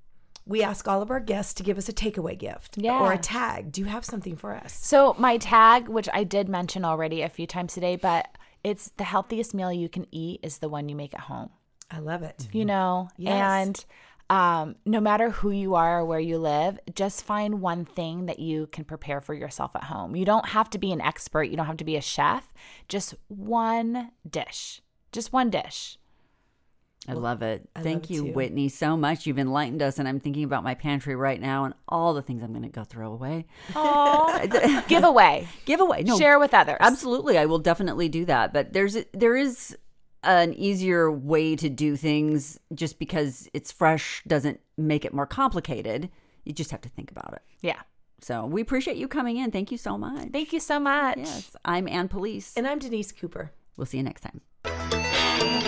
we ask all of our guests to give us a takeaway gift Yeah. or a tag. Do you have something for us? So my tag, which I did mention already a few times today, but it's the healthiest meal you can eat is the one you make at home. I love it. You know, Yes. and um, no matter who you are or where you live, just find one thing that you can prepare for yourself at home. You don't have to be an expert. You don't have to be a chef. Just one dish. Just one dish. I love it. Thank love you, too. Whitney, so much. You've enlightened us, and I'm thinking about my pantry right now and all the things I'm going to go throw away. Aw. Giveaway. Giveaway. No, Share with others. Absolutely, I will definitely do that. But there's there is an easier way to do things. Just because it's fresh doesn't make it more complicated. You just have to think about it. Yeah. So we appreciate you coming in. Thank you so much. Thank you so much. Yes, I'm Ann Police. And I'm Denise Cooper. We'll see you next time.